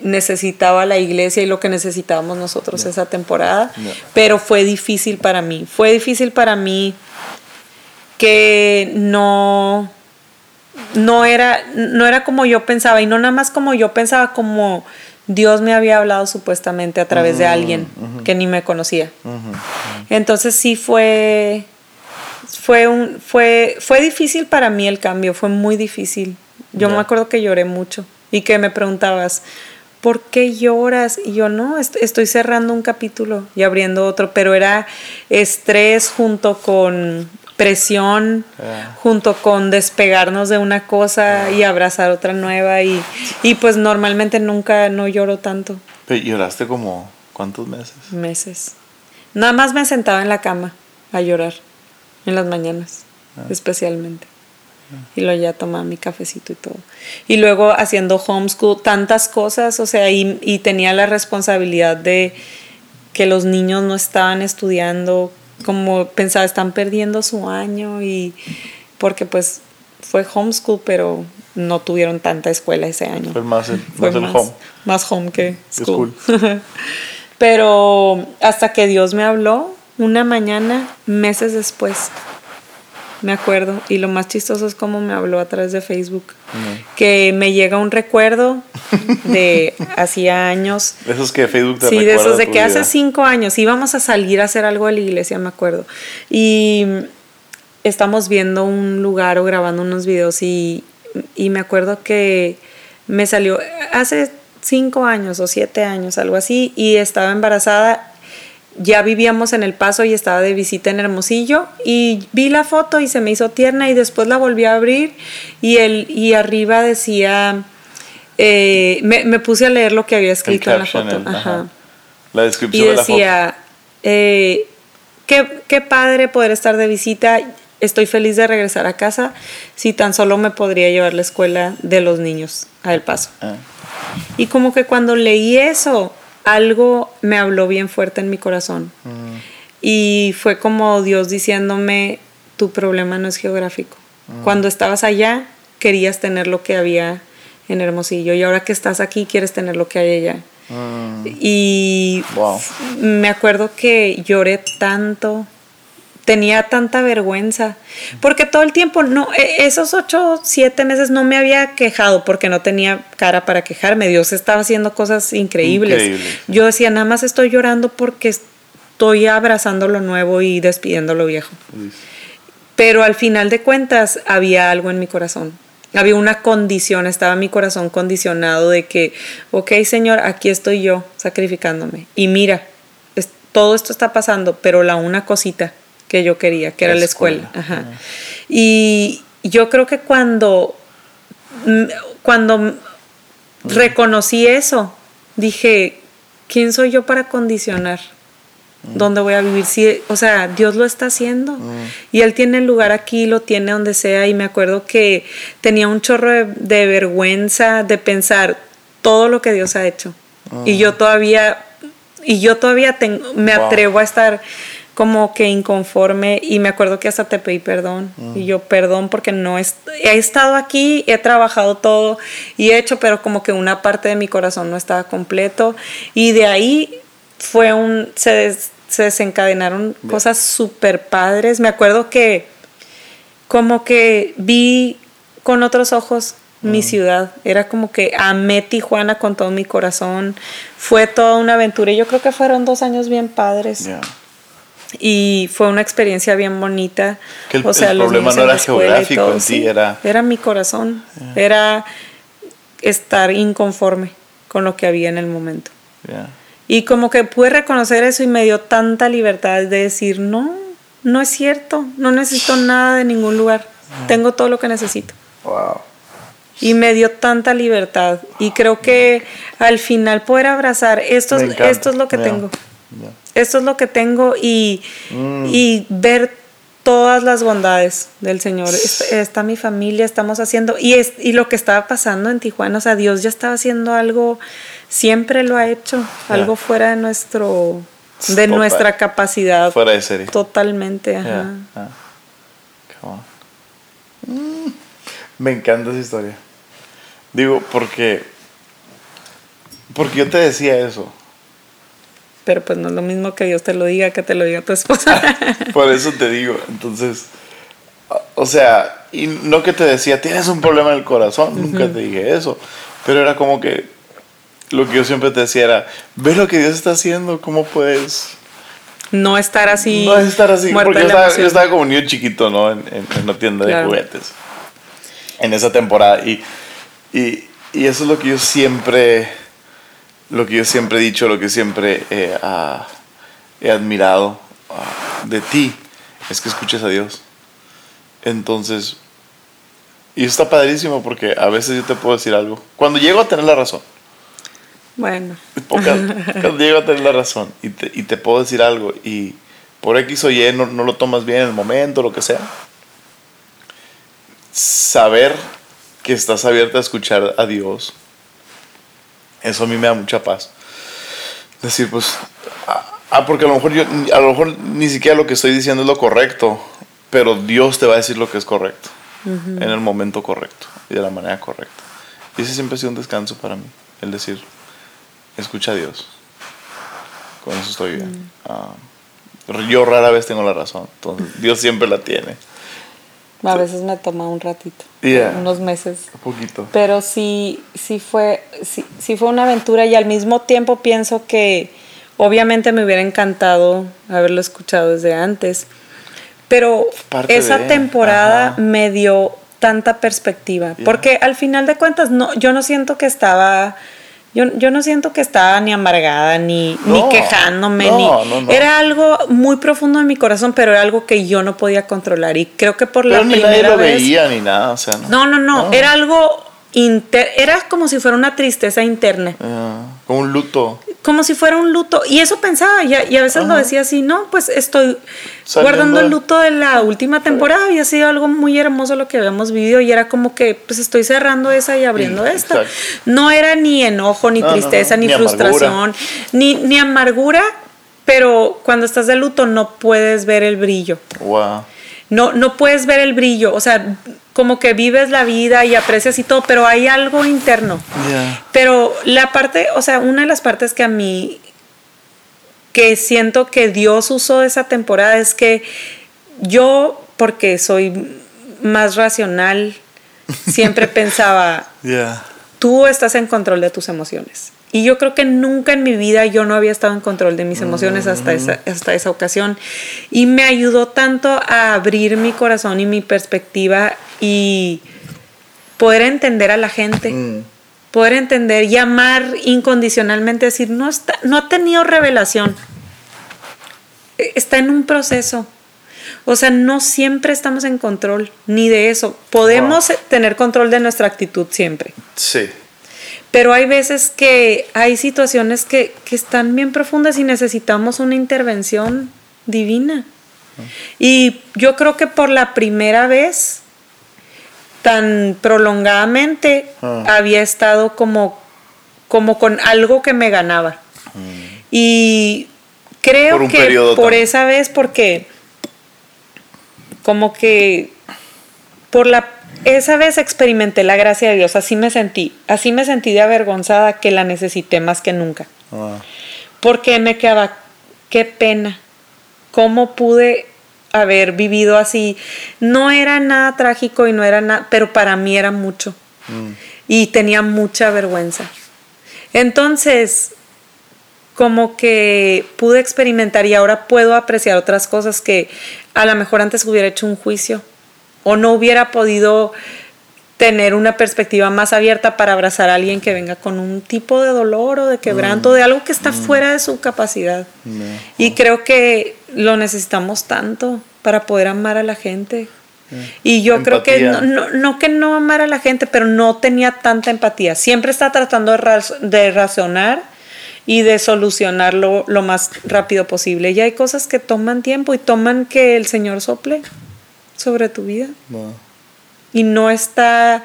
necesitaba la iglesia y lo que necesitábamos nosotros esa temporada. Pero fue difícil para mí. Fue difícil para mí que no no era, no era como yo pensaba y no nada más como yo pensaba, como Dios me había hablado supuestamente a través de alguien que ni me conocía. Entonces sí fue, fue, un, fue, fue difícil para mí el cambio, fue muy difícil. Yo me acuerdo que lloré mucho y que me preguntabas, ¿por qué lloras? Y yo no, estoy cerrando un capítulo y abriendo otro, pero era estrés junto con presión ah. junto con despegarnos de una cosa y abrazar otra nueva y, y, pues normalmente nunca no lloro tanto. Pero lloraste como cuántos meses? Meses. Nada más me sentaba en la cama a llorar en las mañanas, ah. especialmente. Ah. Y luego ya tomaba mi cafecito y todo. Y luego haciendo homeschool, tantas cosas, o sea, y, y tenía la responsabilidad de que los niños no estaban estudiando como pensaba, están perdiendo su año y porque pues fue homeschool, pero no tuvieron tanta escuela ese año. Fue más, más, home. Más home que school. <laughs> pero hasta que Dios me habló, una mañana, meses después, me acuerdo. Y lo más chistoso es cómo me habló a través de Facebook. Que me llega un recuerdo de hacía años. De esos que Facebook te Sí, de esos de que hace cinco años íbamos a salir a hacer algo a la iglesia, me acuerdo. Y estamos viendo un lugar o grabando unos videos y, y me acuerdo que me salió hace cinco años o siete años, algo así, y estaba embarazada ya vivíamos en El Paso y estaba de visita en Hermosillo y vi la foto y se me hizo tierna y después la volví a abrir y, el, y arriba decía, eh, me, puse a leer lo que había escrito en la foto. La descripción y decía, eh, qué, qué padre poder estar de visita, estoy feliz de regresar a casa si tan solo me podría llevar la escuela de los niños a El Paso. Ah. Y como que cuando leí eso, algo me habló bien fuerte en mi corazón. Mm. Y fue como Dios diciéndome, tu problema no es geográfico. Mm. Cuando estabas allá, querías tener lo que había en Hermosillo y ahora que estás aquí, quieres tener lo que hay allá. Mm. Y me acuerdo que lloré tanto, tenía tanta vergüenza. Porque todo el tiempo, no, e, esos ocho, siete meses no me había quejado porque no tenía cara para quejarme. Dios estaba haciendo cosas increíbles. Increíble. Yo decía, nada más estoy llorando porque estoy abrazando lo nuevo y despidiendo lo viejo. Pero al final de cuentas había algo en mi corazón. Había una condición, estaba mi corazón condicionado de que, ok Señor, aquí estoy yo sacrificándome. Y mira, es- todo esto está pasando, pero la una cosita que yo quería, que era La la escuela. escuela. Ajá. Y yo creo que cuando, mm, cuando reconocí eso, dije, ¿quién soy yo para condicionar? ¿Dónde voy a vivir? Sí, o sea, Dios lo está haciendo. Y Él tiene el lugar aquí, lo tiene donde sea. Y me acuerdo que tenía un chorro de, de vergüenza de pensar todo lo que Dios ha hecho. Y yo todavía, y yo todavía tengo, me Wow. atrevo a estar como que inconforme y me acuerdo que hasta te pedí perdón. Y yo perdón porque no est- he estado aquí he trabajado todo y he hecho pero como que una parte de mi corazón no estaba completo. Y de ahí fue un se, des- se desencadenaron cosas súper padres me acuerdo que como que vi con otros ojos mi ciudad. Era como que amé Tijuana con todo mi corazón. Fue toda una aventura y yo creo que fueron dos años bien padres. Y fue una experiencia bien bonita. Que el- o sea, el los problema no era geográfico en sí, era- Era mi corazón. Era estar inconforme con lo que había en el momento. Y como que pude reconocer eso y me dio tanta libertad de decir, no, no es cierto, no necesito nada de ningún lugar, tengo todo lo que necesito. Wow. Y me dio tanta libertad. Y creo que al final poder abrazar, esto, es, esto es lo que tengo, Ya. esto es lo que tengo y, Mm. y ver todas las bondades del Señor. Está, está mi familia, estamos haciendo, y, es, y lo que estaba pasando en Tijuana, o sea, Dios ya estaba haciendo algo, siempre lo ha hecho, algo fuera de nuestro, de nuestra capacidad. Fuera de serie. Totalmente, ajá. Ya. Come on. Mm. Me encanta esa historia. Digo, porque. Porque yo te decía eso. Pero pues no es lo mismo que Dios te lo diga que te lo diga tu esposa. <laughs> Por eso te digo. Entonces. o- sea, y no que te decía, tienes un problema en el corazón. Nunca te dije eso. Pero era como que. Lo que yo siempre te decía era: ve lo que Dios está haciendo, ¿cómo puedes.? no estar así. No es estar así, porque yo estaba, yo estaba como niño chiquito, ¿no? En, en, en la tienda Claro. de juguetes. En esa temporada. Y, y, y eso es lo que yo siempre, lo que yo siempre he dicho, lo que siempre eh, ah, he admirado ah, de ti, es que escuches a Dios. Entonces, y está padrísimo porque a veces yo te puedo decir algo. Cuando llego a tener la razón, Bueno, Pocas, cuando llego a tener la razón y te, y te puedo decir algo y por X o Y no, no lo tomas bien en el momento, lo que sea, saber que estás abierta a escuchar a Dios, eso a mí me da mucha paz. Decir, pues, ah, ah, porque a lo mejor yo, a lo mejor ni siquiera lo que estoy diciendo es lo correcto, pero Dios te va a decir lo que es correcto, en el momento correcto y de la manera correcta. Y ese siempre ha sido un descanso para mí, el decir, escucha a Dios. Con eso estoy bien. Ah, yo rara vez tengo la razón, entonces Dios siempre la tiene. A veces me toma un ratito, Yeah. unos meses. Un poquito. Pero sí, sí fue, sí, sí fue una aventura y al mismo tiempo pienso que obviamente me hubiera encantado haberlo escuchado desde antes. Pero Parte esa de, temporada ajá. me dio tanta perspectiva. Yeah. Porque al final de cuentas, no, yo no siento que estaba. Yo, yo no siento que estaba ni amargada, ni, ni quejándome, no, ni. no, no. Era algo muy profundo en mi corazón, pero era algo que yo no podía controlar. Y creo que por Pero la ni primera nadie lo vez. veía ni nada, o sea. No, no, no, era algo inter era como si fuera una tristeza interna, Ah, como un luto. como si fuera un luto. Y eso pensaba, y a, y a veces lo decía así, no, pues estoy Saliendo guardando el luto de la última temporada, había sido algo muy hermoso lo que habíamos vivido y era como que pues estoy cerrando esa y abriendo Sí, esta. exacto. No era ni enojo, ni No, tristeza, no, ni, frustración, ni, ni amargura, pero cuando estás de luto no puedes ver el brillo. Wow. No, no puedes ver el brillo, o sea, como que vives la vida y aprecias y todo, pero hay algo interno. Pero la parte, o sea, una de las partes que a mí, que siento que Dios usó esa temporada es que yo, porque soy más racional, siempre <laughs> pensaba, Yeah. tú estás en control de tus emociones. Y yo creo que nunca en mi vida yo no había estado en control de mis emociones hasta, esa, hasta esa ocasión. Y me ayudó tanto a abrir mi corazón y mi perspectiva y poder entender a la gente. Mm. Poder entender y amar incondicionalmente, decir, no, está, no ha tenido revelación. E- Está en un proceso. O sea, no siempre estamos en control, ni de eso. Podemos Wow. tener control de nuestra actitud siempre. Sí. Pero hay veces que hay situaciones que, que están bien profundas y necesitamos una intervención divina. Y yo creo que por la primera vez, tan prolongadamente, Ah. había estado como, como con algo que me ganaba. Y creo Por que por esa vez, porque como que por la esa vez experimenté la gracia de Dios, así me sentí, así me sentí de avergonzada que la necesité más que nunca. Ah. Porque me quedaba, qué pena, cómo pude haber vivido así. No era nada trágico y no era nada, pero para mí era mucho. Y tenía mucha vergüenza. Entonces, como que pude experimentar y ahora puedo apreciar otras cosas que a lo mejor antes hubiera hecho un juicio o no hubiera podido tener una perspectiva más abierta para abrazar a alguien que venga con un tipo de dolor o de quebranto, de algo que está fuera de su capacidad. Y creo que lo necesitamos tanto para poder amar a la gente. Y yo creo que no, no, no que no amar a la gente, pero no tenía tanta empatía. Siempre está tratando de, raz- de razonar y de solucionarlo lo más rápido posible. Y hay cosas que toman tiempo y toman que el Señor sople sobre tu vida. No. Y no está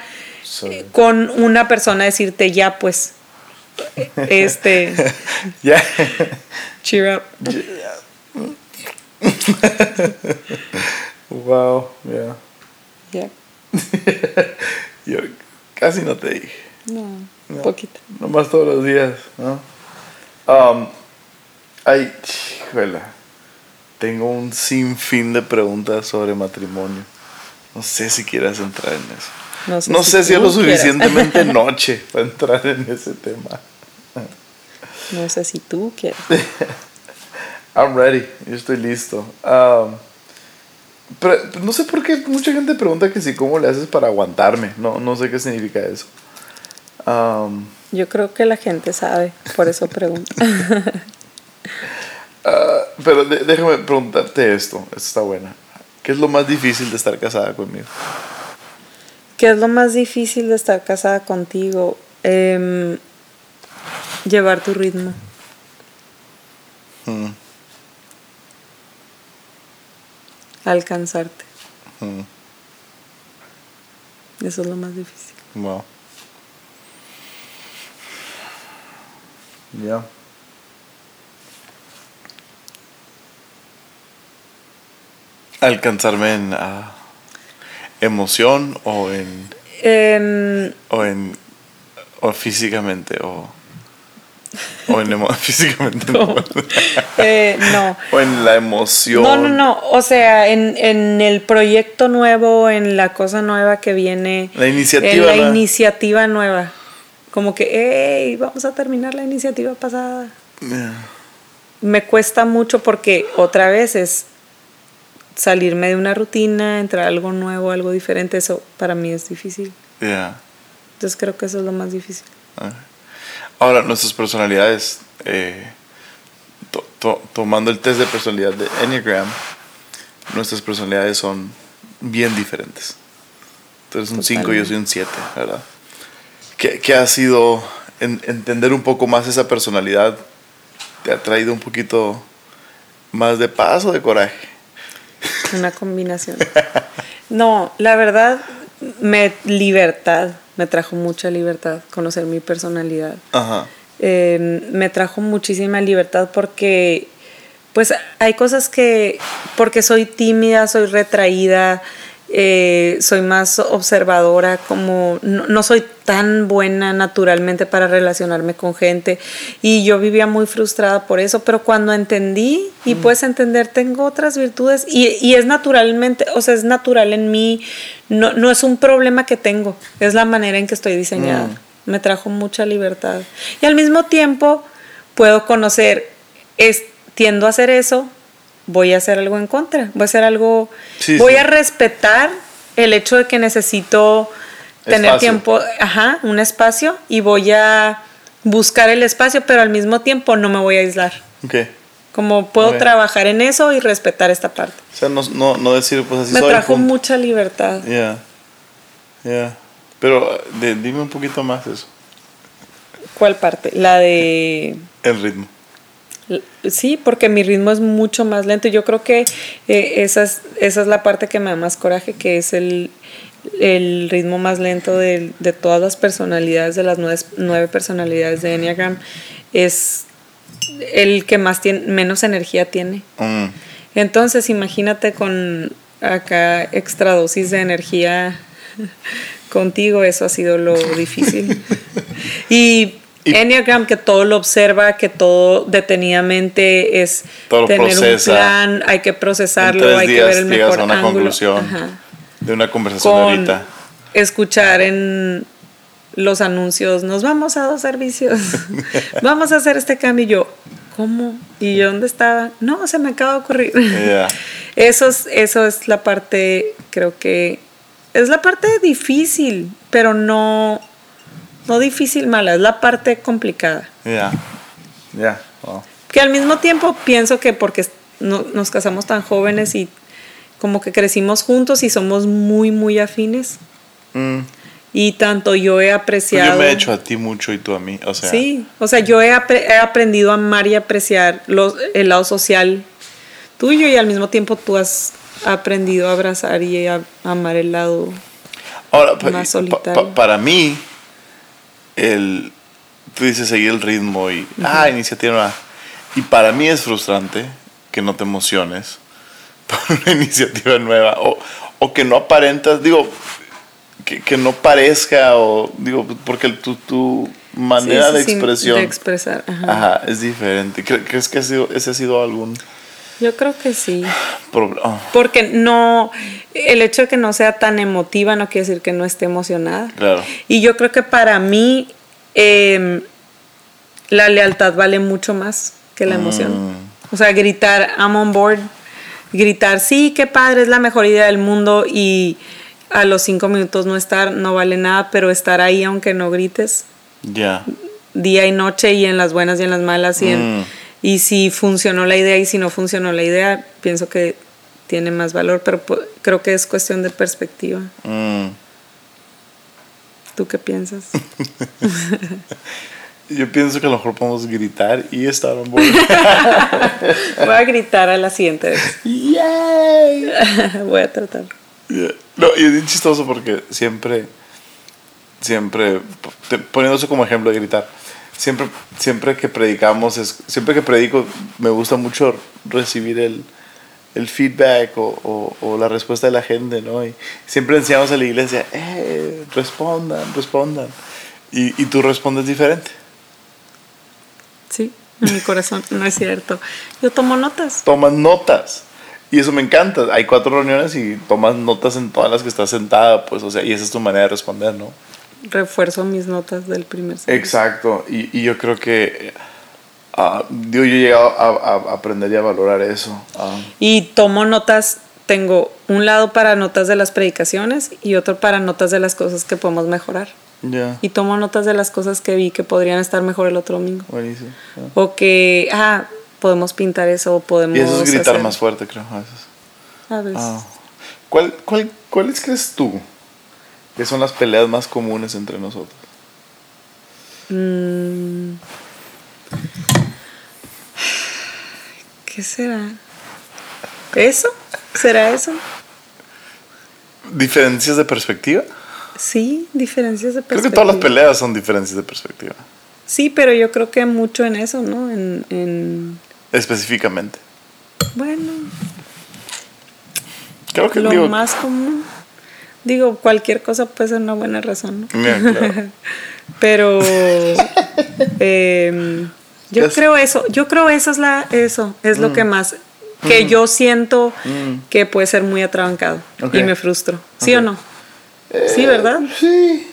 eh, con una persona decirte ya pues, <laughs> este, <laughs> Ya. cheer up. <laughs> wow. Yeah. Ya. Yo casi no te dije. No, No. poquito. Nomás todos los días, ¿no? Um, ay, híjole. Tengo un sinfín de preguntas sobre matrimonio. No sé si quieras entrar en eso. No sé No si sé si es lo quieras. suficientemente <laughs> noche para entrar en ese tema. No sé si tú quieres. <laughs> I'm ready, yo estoy listo. Um, pero, no sé por qué mucha gente pregunta que si cómo le haces para aguantarme. No, no sé qué significa eso. Um, Yo creo que la gente sabe, por eso pregunto. <laughs> ah, pero de- déjame preguntarte esto, esto está buena. ¿Qué es lo más difícil de estar casada conmigo? ¿Qué es lo más difícil de estar casada contigo? Em, llevar tu ritmo. Mm, Alcanzarte. mm, Eso es lo más difícil. wow. Ya. Alcanzarme en ah, emoción o en Em, o en o físicamente o o en <laughs> físicamente no. eh, no. o en la emoción No, no, no. O sea, en, en el proyecto nuevo, en la cosa nueva que viene. La iniciativa En la nueva. iniciativa nueva. Como que, hey, vamos a terminar la iniciativa pasada. Yeah. Me cuesta mucho porque otra vez es salirme de una rutina, entrar a algo nuevo, algo diferente. Eso para mí es difícil. Yeah. Entonces creo que eso es lo más difícil. Ah. Ahora, nuestras personalidades, eh, to- to- tomando el test de personalidad de Enneagram, nuestras personalidades son bien diferentes. Tú eres un 5 y yo soy un 7, ¿verdad? ¿Qué, qué ha sido en- entender un poco más esa personalidad? ¿Te ha traído un poquito más de paz o de coraje? <laughs> Una combinación. No, la verdad, me, libertad. Me trajo mucha libertad conocer mi personalidad. Ajá. Eh, me trajo muchísima libertad porque, pues, hay cosas que, porque soy tímida, soy retraída, eh, soy más observadora, como no, soy tan buena naturalmente para relacionarme con gente y yo vivía muy frustrada por eso, pero cuando entendí y mm. puedes entender, tengo otras virtudes y, y, es naturalmente, o sea, es natural en mí, no, no, es un problema que tengo, es la manera en que estoy diseñada, mm. me trajo mucha libertad y al mismo tiempo puedo conocer, es, tiendo a hacer eso, voy a hacer algo en contra, voy a hacer algo, voy a respetar el hecho de que necesito tener tiempo, ajá, un espacio y voy a buscar el espacio, pero al mismo tiempo no me voy a aislar. Okay. Como puedo trabajar en eso y respetar esta parte. O sea, no, no, no decir, pues así Me trajo mucha libertad. Ya. Ya. Pero dime un poquito más eso. ¿Cuál parte? La de... El ritmo. Sí, porque mi ritmo es mucho más lento. Yo creo que eh, esa, es, esa es la parte que me da más coraje, que es el, ritmo más lento de, todas las personalidades, de las nueve, personalidades de Enneagram. Es el que más tiene, menos energía tiene. Mm. Entonces, imagínate con acá extra dosis de energía <laughs> contigo, eso ha sido lo difícil. <laughs> y Enneagram que todo lo observa, que todo detenidamente es tener un plan, hay que procesarlo, hay que ver el mejor una ángulo. conclusión de una conversación ahorita. Escuchar en los anuncios, nos vamos a dos servicios, <laughs> vamos a hacer este cambio. Y yo, ¿cómo? ¿Y yo dónde estaba? No, se me acaba de ocurrir. <laughs> Eso, es, eso es la parte, creo que es la parte difícil, pero no no difícil, mala, es la parte complicada. Ya, ya. Que al mismo tiempo pienso que porque nos casamos tan jóvenes y como que crecimos juntos y somos muy, muy afines. Mm. Y tanto yo he apreciado. Pues yo me he hecho a ti mucho y tú a mí. O sea. Sí, o sea, yo he, aprendido a amar y apreciar los, el lado social tuyo y al mismo tiempo tú has aprendido a abrazar y a, amar el lado más solitario. para mí, el, tú dices seguir el ritmo y, ah, iniciativa nueva. Y para mí es frustrante que no te emociones <laughs> por una iniciativa nueva o, o que no aparentas, digo, que, que, no parezca o, digo, porque tu, tu manera de expresión. De expresar, ajá. es diferente. ¿Crees que ha sido, ese ha sido algún... Yo creo que sí. Oh. Porque no, el hecho de que no sea tan emotiva no quiere decir que no esté emocionada. Claro. Y yo creo que para mí em, la lealtad vale mucho más que la emoción. Mm. O sea, gritar, I'm on board, gritar, sí, qué padre, es la mejor idea del mundo y a los cinco minutos no estar no vale nada, pero estar ahí aunque no grites. Ya. Día y noche y en las buenas y en las malas y en mm. Y si funcionó la idea y si no funcionó la idea, pienso que tiene más valor, pero creo que es cuestión de perspectiva. Mm. ¿Tú qué piensas? <laughs> Yo pienso que a lo mejor podemos gritar y estar en <laughs> Voy a gritar a la siguiente vez. ¡Yay! <laughs> Voy a tratar. No, y es chistoso porque siempre, siempre, poniéndose como ejemplo de gritar, siempre, siempre que predicamos, es, siempre que predico, me gusta mucho recibir el, el feedback o, o, la respuesta de la gente, ¿no? Y siempre enseñamos a la iglesia, eh, respondan, respondan. Y, y tú respondes diferente. Sí, en mi corazón, no es cierto. Yo tomo notas. Tomas notas. Y eso me encanta. Hay cuatro reuniones y tomas notas en todas las que estás sentada, pues, o sea, y esa es tu manera de responder, ¿no? Refuerzo mis notas del primer semestre. Exacto, y, y yo creo que uh, yo, he llegado a, a, aprender y a valorar eso. Ah. Y tomo notas, tengo un lado para notas de las predicaciones y otro para notas de las cosas que podemos mejorar. ya Y tomo notas de las cosas que vi que podrían estar mejor el otro domingo. Buenísimo. O que, ah, podemos pintar eso, o podemos... Y eso es gritar más fuerte, creo, a veces. A veces. Ah. ¿Cuál, cuál, ¿Cuáles crees tú ¿Qué son las peleas más comunes entre nosotros? Mm. ¿Qué será? ¿Eso? ¿Será eso? ¿Diferencias de perspectiva? Sí, diferencias de perspectiva. Creo que todas las peleas son diferencias de perspectiva. Sí, pero yo creo que mucho en eso, ¿no? En, en... Específicamente. Bueno. Creo que lo más común. Digo, cualquier cosa puede ser una buena razón, ¿no? Claro. <laughs> Pero em, yo creo eso, yo creo eso es la, eso es Mm. lo que más que yo siento que puede ser muy atrabancado y me frustro. ¿Sí o no? Sí, ¿verdad? Sí.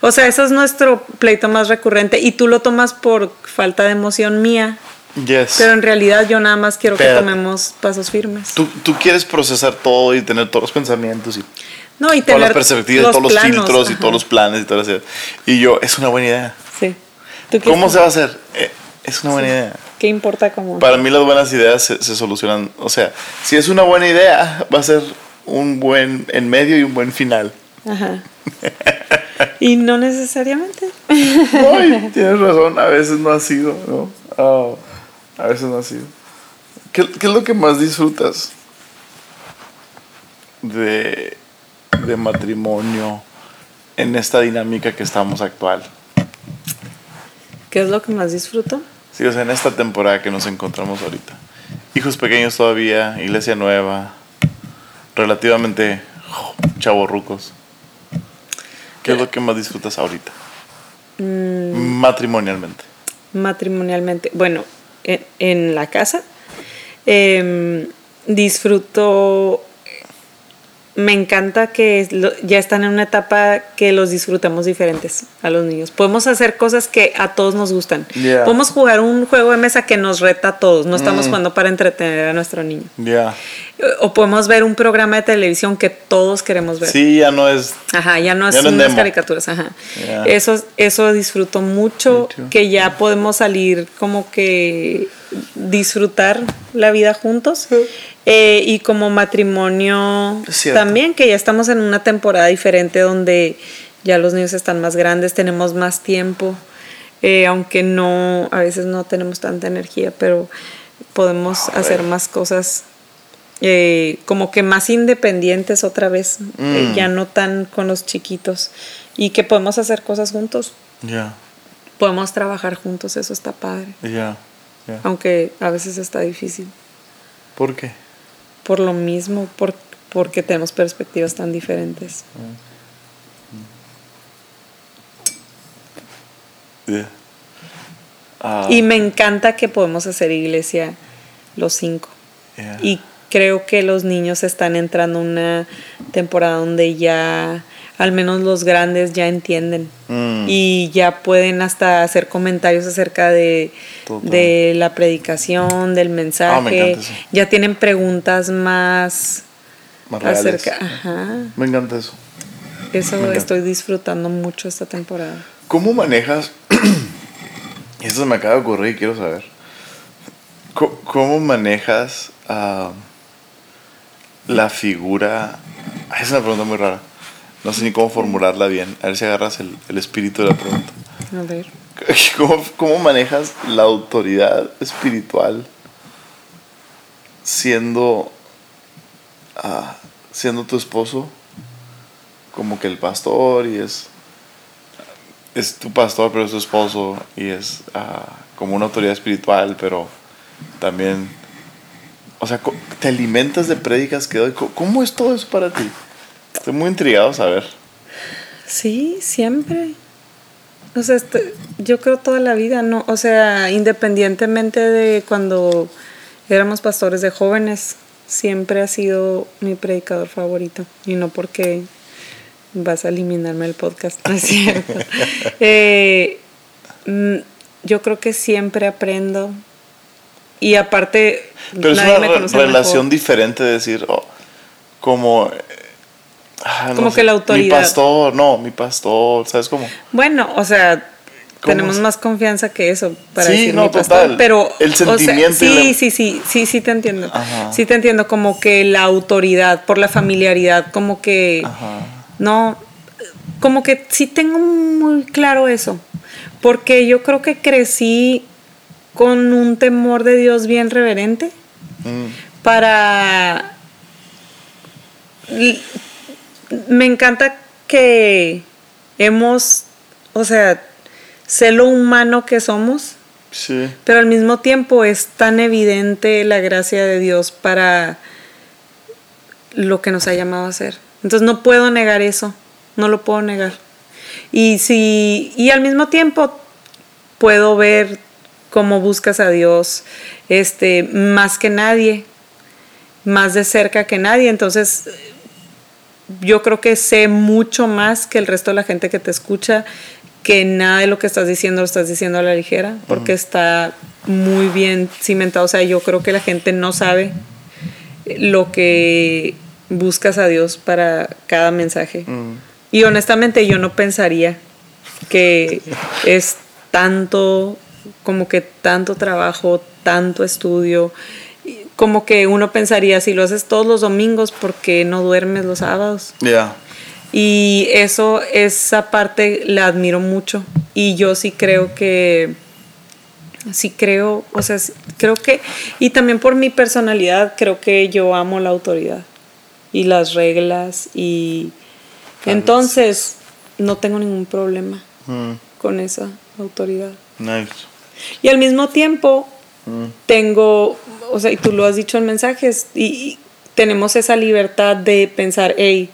O sea, eso es nuestro pleito más recurrente y tú lo tomas por falta de emoción mía, Yes. pero en realidad yo nada más quiero que tomemos pasos firmes. Tú, tú quieres procesar todo y tener todos los pensamientos y No, y todas las perspectivas, los todos los planos, filtros y todos los planes y todo eso. Y yo, es una buena idea. Sí. ¿Tú qué ¿Cómo se va a hacer? Eh, es una buena idea. ¿Qué importa cómo? Para mí las buenas ideas se, se solucionan. O sea, si es una buena idea, va a ser un buen en medio y un buen final. Ajá. <laughs> Y no necesariamente. Ay, <laughs> tienes razón, a veces no ha sido, ¿no? Oh, a veces no ha sido. ¿Qué, qué es lo que más disfrutas de, de matrimonio en esta dinámica que estamos actual? ¿Qué es lo que más disfruto? Sí, o sea, en esta temporada que nos encontramos ahorita. Hijos pequeños todavía, iglesia nueva, relativamente chavorrucos. ¿Qué es lo que más disfrutas ahorita? Matrimonialmente. matrimonialmente, bueno, en, en la casa, em, disfruto, me encanta que ya están en una etapa que los disfrutamos diferentes a los niños. Podemos hacer cosas que a todos nos gustan. Yeah. Podemos jugar un juego de mesa que nos reta a todos, no estamos jugando para entretener a nuestro niño. O podemos ver un programa de televisión que todos queremos ver. Sí, ya no es. Ajá, ya no es Ya no es unas caricaturas, ajá. Eso, eso disfruto mucho, que ya podemos salir como que disfrutar la vida juntos. Eh, y como matrimonio también, que ya estamos en una temporada diferente donde ya los niños están más grandes, tenemos más tiempo, eh, aunque no, a veces no tenemos tanta energía, pero podemos hacer más cosas eh, como que más independientes otra vez, eh, Mm. ya no tan con los chiquitos. Y que podemos hacer cosas juntos, Ya, podemos trabajar juntos, eso está padre, ya, aunque a veces está difícil, ¿Por qué? por lo mismo, por, porque tenemos perspectivas tan diferentes. Ah, Y me encanta que podemos hacer iglesia los cinco. Y creo que los niños están entrando en una temporada donde ya, al menos los grandes, ya entienden. Mm. Y ya pueden hasta hacer comentarios acerca de, de la predicación, del mensaje. Ah, me encanta eso. Ya tienen preguntas más acerca. Ajá. Me encanta eso. Eso encanta. estoy disfrutando mucho esta temporada. ¿Cómo manejas? <clears throat> y esto se me acaba de ocurrir y quiero saber. ¿Cómo manejas ah, la figura? Es una pregunta muy rara. No sé ni cómo formularla bien. A ver si agarras el, el espíritu de la pregunta. A ver. <laughs> ¿Cómo, cómo manejas la autoridad espiritual siendo, ah, siendo tu esposo como que el pastor y es, es tu pastor pero es tu esposo y es ah, como una autoridad espiritual pero también, o sea, te alimentas de prédicas que doy. ¿Cómo es todo eso para ti? Estoy muy intrigado a saber. Sí, siempre. O sea, este- yo creo toda la vida, ¿no? O sea, independientemente de cuando éramos pastores de jóvenes, siempre ha sido mi predicador favorito. Y no porque vas a eliminarme el podcast, no es cierto. <laughs> Eh, mm, yo creo que siempre aprendo. Y aparte, Pero es una me re- conoce relación mejor. diferente de decir, oh, como... ah, no Como sé, que la autoridad. Mi pastor, no, mi pastor, ¿sabes cómo? Bueno, o sea, ¿Cómo tenemos es? más confianza que eso para Sí, decir no, mi pastor, total. pero El o sea, sentimiento sí, la- sí, sí, sí, sí te entiendo. Ajá. Sí te entiendo como que la autoridad por la familiaridad, como que Ajá. no como que sí tengo muy claro eso, porque yo creo que crecí con un temor de Dios bien reverente Mm, para... Me encanta que hemos, o sea, sé lo humano que somos, sí, pero al mismo tiempo es tan evidente la gracia de Dios para lo que nos ha llamado a hacer. Entonces no puedo negar eso, no lo puedo negar. Y si y al mismo tiempo puedo ver cómo buscas a Dios este más que nadie, más de cerca que nadie, entonces yo creo que sé mucho más que el resto de la gente que te escucha, que nada de lo que estás diciendo lo estás diciendo a la ligera, porque está muy bien cimentado. O sea, yo creo que la gente no sabe lo que buscas a Dios para cada mensaje. Y honestamente yo no pensaría que es tanto, como que tanto trabajo, tanto estudio como que uno pensaría, si lo haces todos los domingos, ¿por qué no duermes los sábados? Ya. Y eso, esa parte la admiro mucho. Y yo sí creo que, sí creo, o sea, creo que, y también por mi personalidad, creo que yo amo la autoridad y las reglas y entonces no tengo ningún problema Mm, con esa autoridad. nice. Y al mismo tiempo Mm, tengo, o sea, y tú lo has dicho en mensajes, y, y tenemos esa libertad de pensar, hey,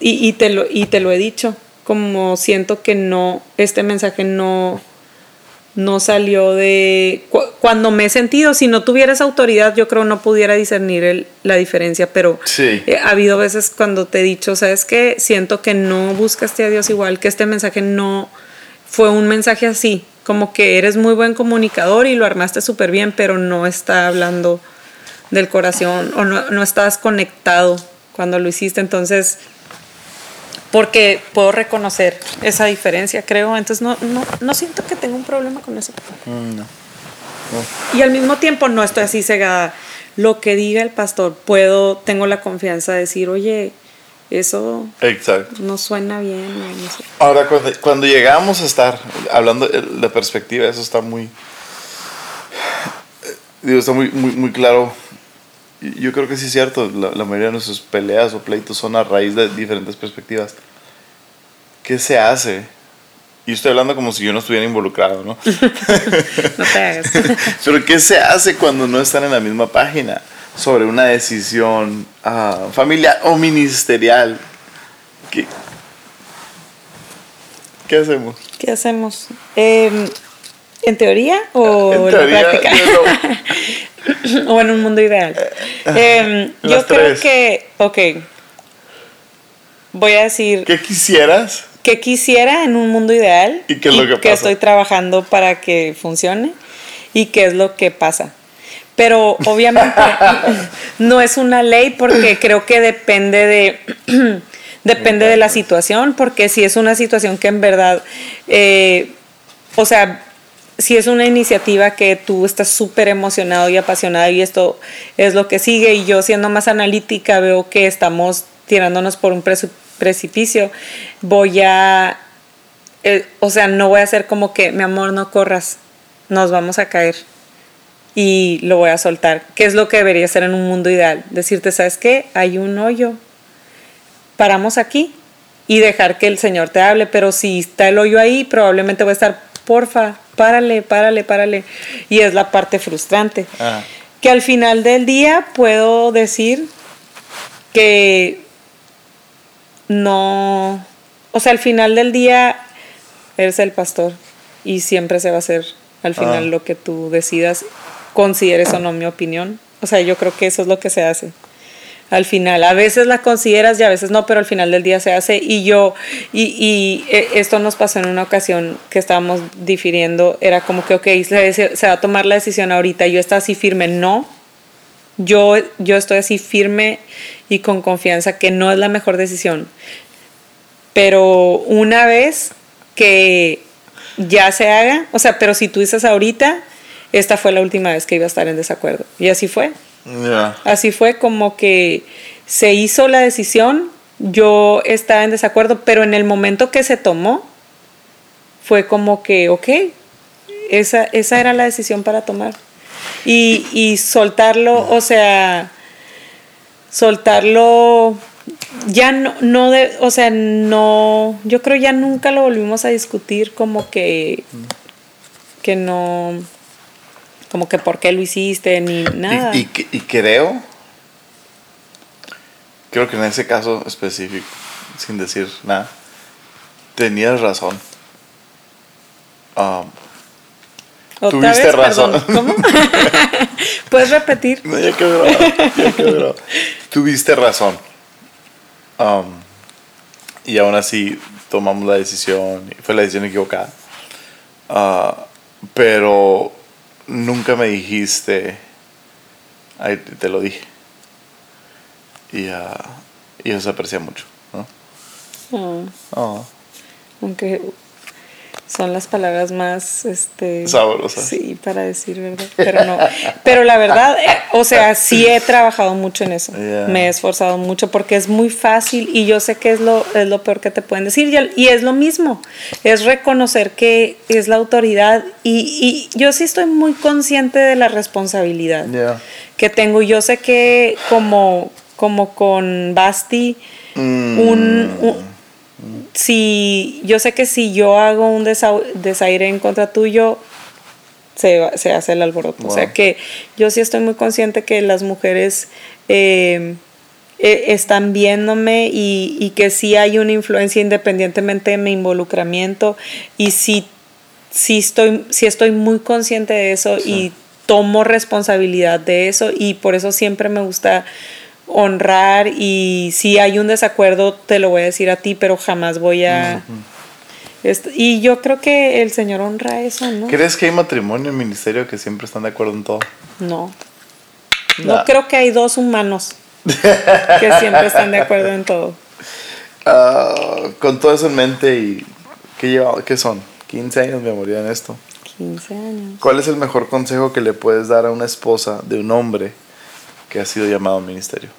y, y, te lo, y te lo he dicho, como siento que no, este mensaje no, no salió de... cu- cuando me he sentido, si no tuviera esa autoridad, yo creo no pudiera discernir el- la diferencia, pero Sí. eh, ha habido veces cuando te he dicho, ¿sabes qué? Siento que no buscaste a Dios igual, que este mensaje no fue un mensaje así, como que eres muy buen comunicador y lo armaste súper bien, pero no está hablando del corazón o no, no estabas conectado cuando lo hiciste, entonces, porque puedo reconocer esa diferencia, creo, entonces no, no, no siento que tenga un problema con eso. mm, no. Y al mismo tiempo no estoy así cegada. Lo que diga el pastor, puedo, tengo la confianza de decir, oye, eso Exacto. no suena bien. no sé. Ahora, cuando, cuando llegamos a estar hablando de de perspectiva, eso está muy. Digo, está muy, muy, muy claro. Yo creo que sí es cierto. La, la mayoría de nuestras peleas o pleitos son a raíz de diferentes perspectivas. ¿Qué se hace? Y estoy hablando como si yo no estuviera involucrado, ¿no? <laughs> No te hagas. <laughs> Pero ¿qué se hace cuando no están en la misma página sobre una decisión ah, familiar o ministerial? ¿Qué, ¿Qué hacemos? ¿Qué hacemos? Em, ¿En teoría o En en, teoría, la práctica? <laughs> o en un mundo ideal. Em, <laughs> yo creo que, ok, voy a decir ¿Qué quisieras? que quisiera en un mundo ideal ¿Y qué es lo que pasa? estoy trabajando para que funcione y qué es lo que pasa. Pero obviamente <laughs> no es una ley porque creo que depende de <clears throat> depende de la situación, porque si es una situación que en verdad, eh, o sea, si es una iniciativa que tú estás súper emocionado y apasionado y esto es lo que sigue y yo siendo más analítica veo que estamos tirándonos por un precipicio, voy a, eh, o sea, no voy a hacer como que, mi amor, no corras, nos vamos a caer y lo voy a soltar, que es lo que debería ser en un mundo ideal, decirte, ¿sabes qué? Hay un hoyo, paramos aquí y dejar que el Señor te hable, pero si está el hoyo ahí, probablemente voy a estar, porfa, párale, párale, párale. Y es la parte frustrante. Ah, Que al final del día puedo decir que no, o sea, al final del día eres el pastor y siempre se va a hacer al final Ah. lo que tú decidas, consideres o no mi opinión. O sea, yo creo que eso es lo que se hace. Al final, a veces la consideras y a veces no, pero al final del día se hace. Y yo, y, eh, esto nos pasó en una ocasión que estábamos difiriendo, era como que, ok, se, se va a tomar la decisión ahorita, yo estaba así firme, no, yo, yo estoy así firme y con confianza que no es la mejor decisión. Pero una vez que ya se haga, o sea, pero si tú dices ahorita, esta fue la última vez que iba a estar en desacuerdo. Y así fue. Así fue como que se hizo la decisión, yo estaba en desacuerdo, pero en el momento que se tomó, fue como que, ok, esa, esa era la decisión para tomar. Y, y soltarlo, o sea, soltarlo, ya no, no de, o sea, no, yo creo ya nunca lo volvimos a discutir como que, que no, como que por qué lo hiciste, ni nada. Y, y, y creo creo que en ese caso específico, sin decir nada, tenías razón. Um, tuviste razón. ¿Cómo? <laughs> ¿Puedes repetir? No, ya quedó ya quedó Tuviste razón. Um, y aún así tomamos la decisión, fue la decisión equivocada. Uh, pero nunca me dijiste, ahí te lo dije. Y, uh, y eso se aprecia mucho. ¿no? Oh. Aunque son las palabras más este sabrosas. Sí, para decir verdad, pero no. Pero la verdad, eh, o sea, sí he trabajado mucho en eso. Me he esforzado mucho porque es muy fácil y yo sé que es lo es lo peor que te pueden decir y, es lo mismo. Es reconocer que es la autoridad y, y yo sí estoy muy consciente de la responsabilidad que tengo. Yo sé que como como con Basti mm. un si yo sé que si yo hago un desaire en contra tuyo, se, se hace el alboroto. O sea que yo sí estoy muy consciente que las mujeres eh, eh, están viéndome y, que sí hay una influencia independientemente de mi involucramiento y sí, sí, estoy, sí estoy muy consciente de eso y tomo responsabilidad de eso y por eso siempre me gusta honrar y si hay un desacuerdo te lo voy a decir a ti, pero jamás voy a... y yo creo que el Señor honra eso, ¿no? ¿Crees que hay matrimonio en el ministerio que siempre están de acuerdo en todo? No. No creo que hay dos humanos <laughs> que siempre están de acuerdo en todo. Ah, con todo eso en mente y ¿qué, lleva, ¿qué son? 15 años me moría en esto. 15 años. ¿Cuál es el mejor consejo que le puedes dar a una esposa de un hombre que ha sido llamado al ministerio?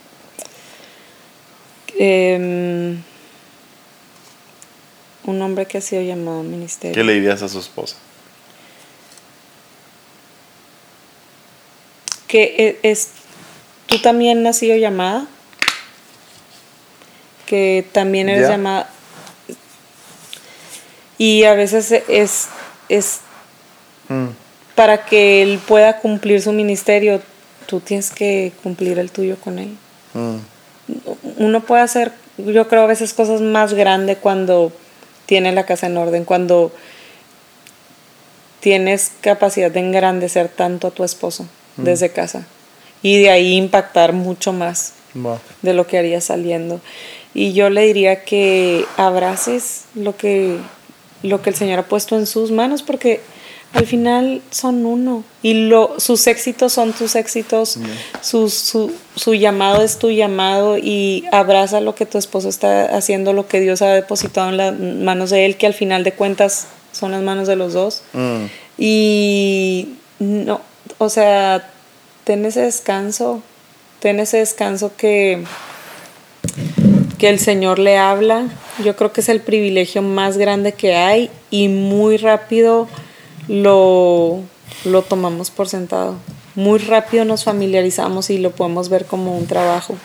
Em, un hombre que ha sido llamado al ministerio. ¿Qué le dirías a su esposa? Que e, es, tú también has sido llamada. Que también eres llamada. Y a veces es, es mm. para que él pueda cumplir su ministerio, tú tienes que cumplir el tuyo con él. Mm. Uno puede hacer, yo creo, a veces cosas más grandes cuando tiene la casa en orden, cuando tienes capacidad de engrandecer tanto a tu esposo mm. desde casa y de ahí impactar mucho más de lo que haría saliendo. Y yo le diría que abraces lo que, lo que el Señor ha puesto en sus manos porque al final son uno y lo, sus éxitos son tus éxitos, su, su, su, llamado es tu llamado y abraza lo que tu esposo está haciendo, lo que Dios ha depositado en las manos de él, que al final de cuentas son las manos de los dos. Mm. Y no, o sea, ten ese descanso, ten ese descanso que, que el Señor le habla. Yo creo que es el privilegio más grande que hay y muy rápido lo, lo tomamos por sentado. Muy rápido nos familiarizamos y lo podemos ver como un trabajo.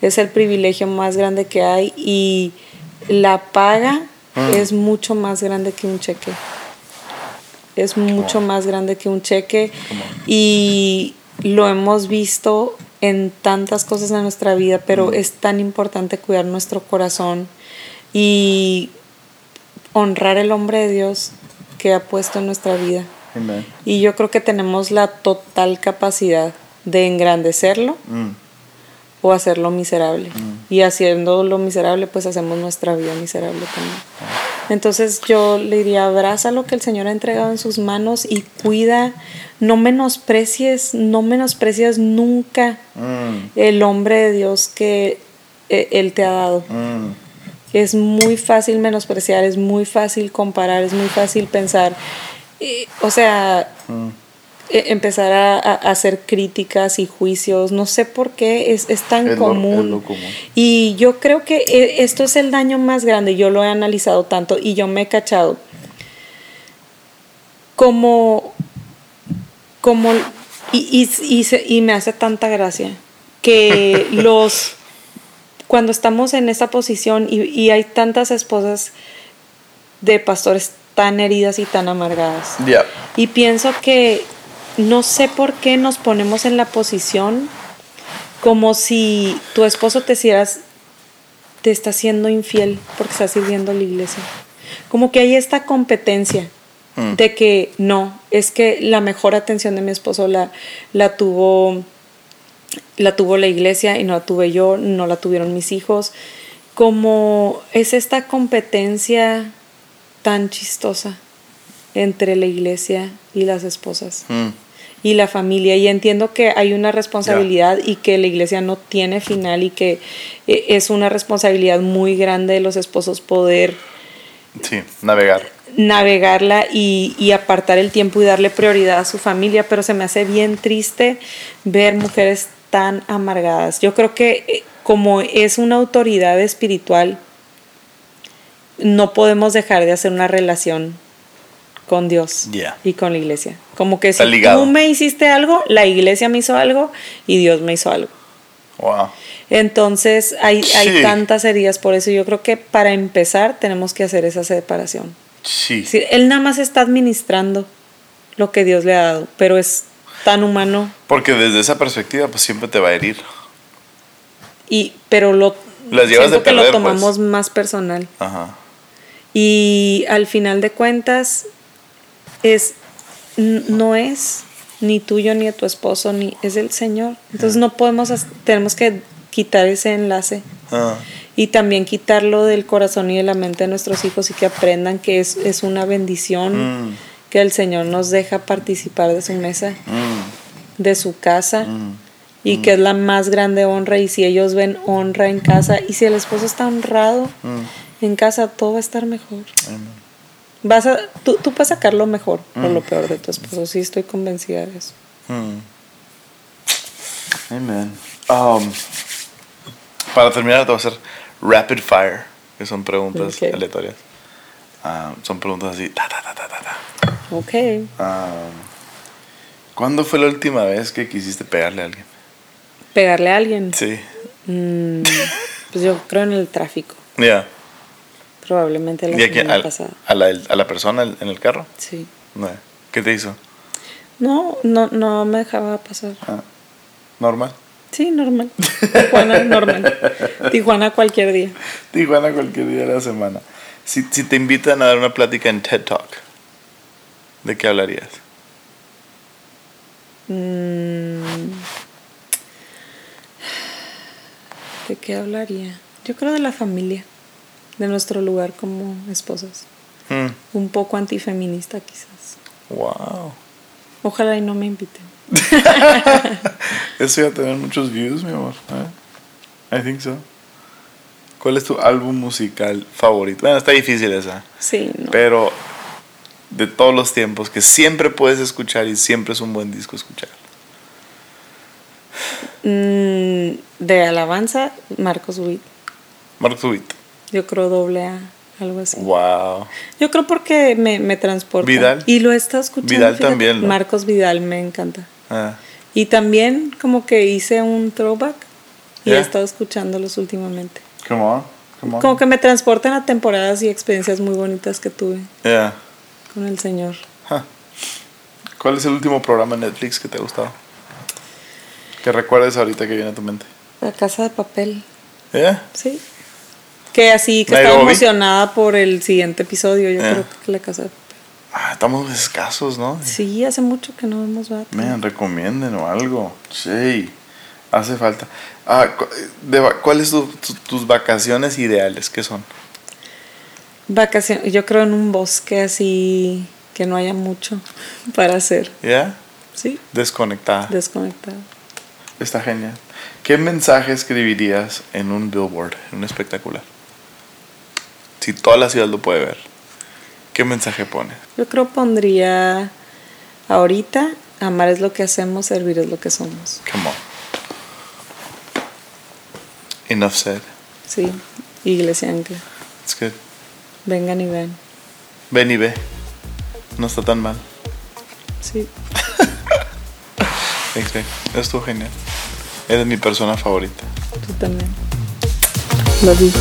Es el privilegio más grande que hay y la paga ah. es mucho más grande que un cheque. Es mucho más grande que un cheque y lo hemos visto en tantas cosas en nuestra vida, pero mm. es tan importante cuidar nuestro corazón y honrar el hombre de Dios que ha puesto en nuestra vida. Y yo creo que tenemos la total capacidad de engrandecerlo mm. o hacerlo miserable. Mm. Y haciéndolo miserable, pues hacemos nuestra vida miserable también. Ah. Entonces yo le diría, abraza lo que el Señor ha entregado en sus manos y cuida, no menosprecies, no menosprecies nunca mm. el hombre de Dios que eh, Él te ha dado es muy fácil menospreciar, es muy fácil comparar, es muy fácil pensar. o sea, mm. e, empezar a, hacer críticas y juicios, no sé por qué es, tan común. Y yo creo que e, esto es el daño más grande, yo lo he analizado tanto y yo me he cachado. Como, como, y, y, y me hace tanta gracia que <laughs> los cuando estamos en esa posición y, hay tantas esposas de pastores tan heridas y tan amargadas. Y pienso que no sé por qué nos ponemos en la posición como si tu esposo te hicieras, te está siendo infiel porque está sirviendo a la iglesia. Como que hay esta competencia Mm. de que no, es que la mejor atención de mi esposo la, la tuvo la tuvo la iglesia y no la tuve yo, no la tuvieron mis hijos. Como es esta competencia tan chistosa entre la iglesia y las esposas Mm. y la familia. Y entiendo que hay una responsabilidad y que la iglesia no tiene final y que eh, es una responsabilidad muy grande de los esposos poder Sí, navegar. navegarla y, y apartar el tiempo y darle prioridad a su familia, pero se me hace bien triste ver mujeres tan amargadas. Yo creo que eh, como es una autoridad espiritual, no podemos dejar de hacer una relación con Dios y con la iglesia. Como que Está si ligado. tú me hiciste algo, la iglesia me hizo algo y Dios me hizo algo. Wow. Entonces hay, tantas heridas, por eso yo creo que para empezar tenemos que hacer esa separación. Sí. Es decir, él nada más está administrando lo que Dios le ha dado, pero es tan humano Porque desde esa perspectiva, pues siempre te va a herir. y pero lo Las llevas de que lo perder, tomamos pues. más personal Ajá. y al final de cuentas es no es ni tuyo ni de tu esposo ni es el Señor. Entonces no podemos tenemos que quitar ese enlace Ah. y también quitarlo del corazón y de la mente de nuestros hijos y que aprendan que es, es una bendición Mm. Que el Señor nos deja participar de su mesa. Mm. de su casa Mm. y que es la más grande honra y si ellos ven honra en casa y si el esposo está honrado Mm. en casa todo va a estar mejor vas a tú, tú puedes sacar lo mejor por lo peor de tu esposo sí estoy convencida de eso Mm. Amen. Um, para terminar, te voy a hacer rapid fire, que son preguntas aleatorias. Ah, son preguntas así. Ta, ta, ta, ta, ta, ok Um, ¿Cuándo fue la última vez que quisiste pegarle a alguien? pegarle a alguien Sí. Mm, pues yo creo en el tráfico Ya. probablemente la ¿Y a, semana ¿Al- pasada a la, a la persona en el carro? sí No. ¿Qué te hizo? no no no me dejaba pasar Ah, ¿Normal? sí normal Tijuana normal <laughs> Tijuana cualquier día Tijuana cualquier día de la semana. Si, si te invitan a dar una plática en TED Talk, ¿de qué hablarías? Mm. ¿De qué hablaría? Yo creo de la familia, de nuestro lugar como esposas. Hmm, Un poco antifeminista quizás. Wow. Ojalá y no me inviten. <laughs> Eso iba a tener muchos views, mi amor. ¿eh? I think so. ¿Cuál es tu álbum musical favorito? Bueno, está difícil esa. Sí, no. Pero de todos los tiempos, que siempre puedes escuchar y siempre es un buen disco escuchar. Mm, de alabanza, Marcos Witt. Mark Witt. Yo creo doble A, algo así. Wow. Yo creo porque me, me transporta. Vidal. Y lo he estado escuchando. Vidal fíjate. también, ¿no? Marcos Vidal me encanta. Ah, Y también como que hice un throwback y Yeah. he estado escuchándolos últimamente. Come on. Come on. Como que me transportan a temporadas y experiencias muy bonitas que tuve Yeah. con el Señor. Huh. ¿Cuál es el último programa en Netflix que te ha gustado? Que recuerdes ahorita que viene a tu mente. La casa de papel, ¿Yeah? sí. Que así, que Nairobi. estaba emocionada por el siguiente episodio. Yo Yeah. creo que la casa de papel. Ah, estamos escasos, ¿no? Sí, hace mucho que no vemos Batman. Me recomienden o algo. Sí, hace falta. Ah, ¿Cuáles son tus vacaciones ideales? ¿Qué son? Vacaciones, yo creo en un bosque así que no haya mucho para hacer. ¿Ya? Sí, Desconectada. desconectado. Está genial. ¿Qué mensaje escribirías en un billboard, en un espectacular? Si toda la ciudad lo puede ver, ¿qué mensaje pones? Yo creo pondría ahorita, amar es lo que hacemos, servir es lo que somos. Come on. Enough said. Sí, Iglesia Ancla. It's good. Vengan y vean. Ven y ve. No está tan mal. Sí. Thanks, <laughs> babe. Eso estuvo genial. Eres mi persona favorita. Tú también. Lo digo.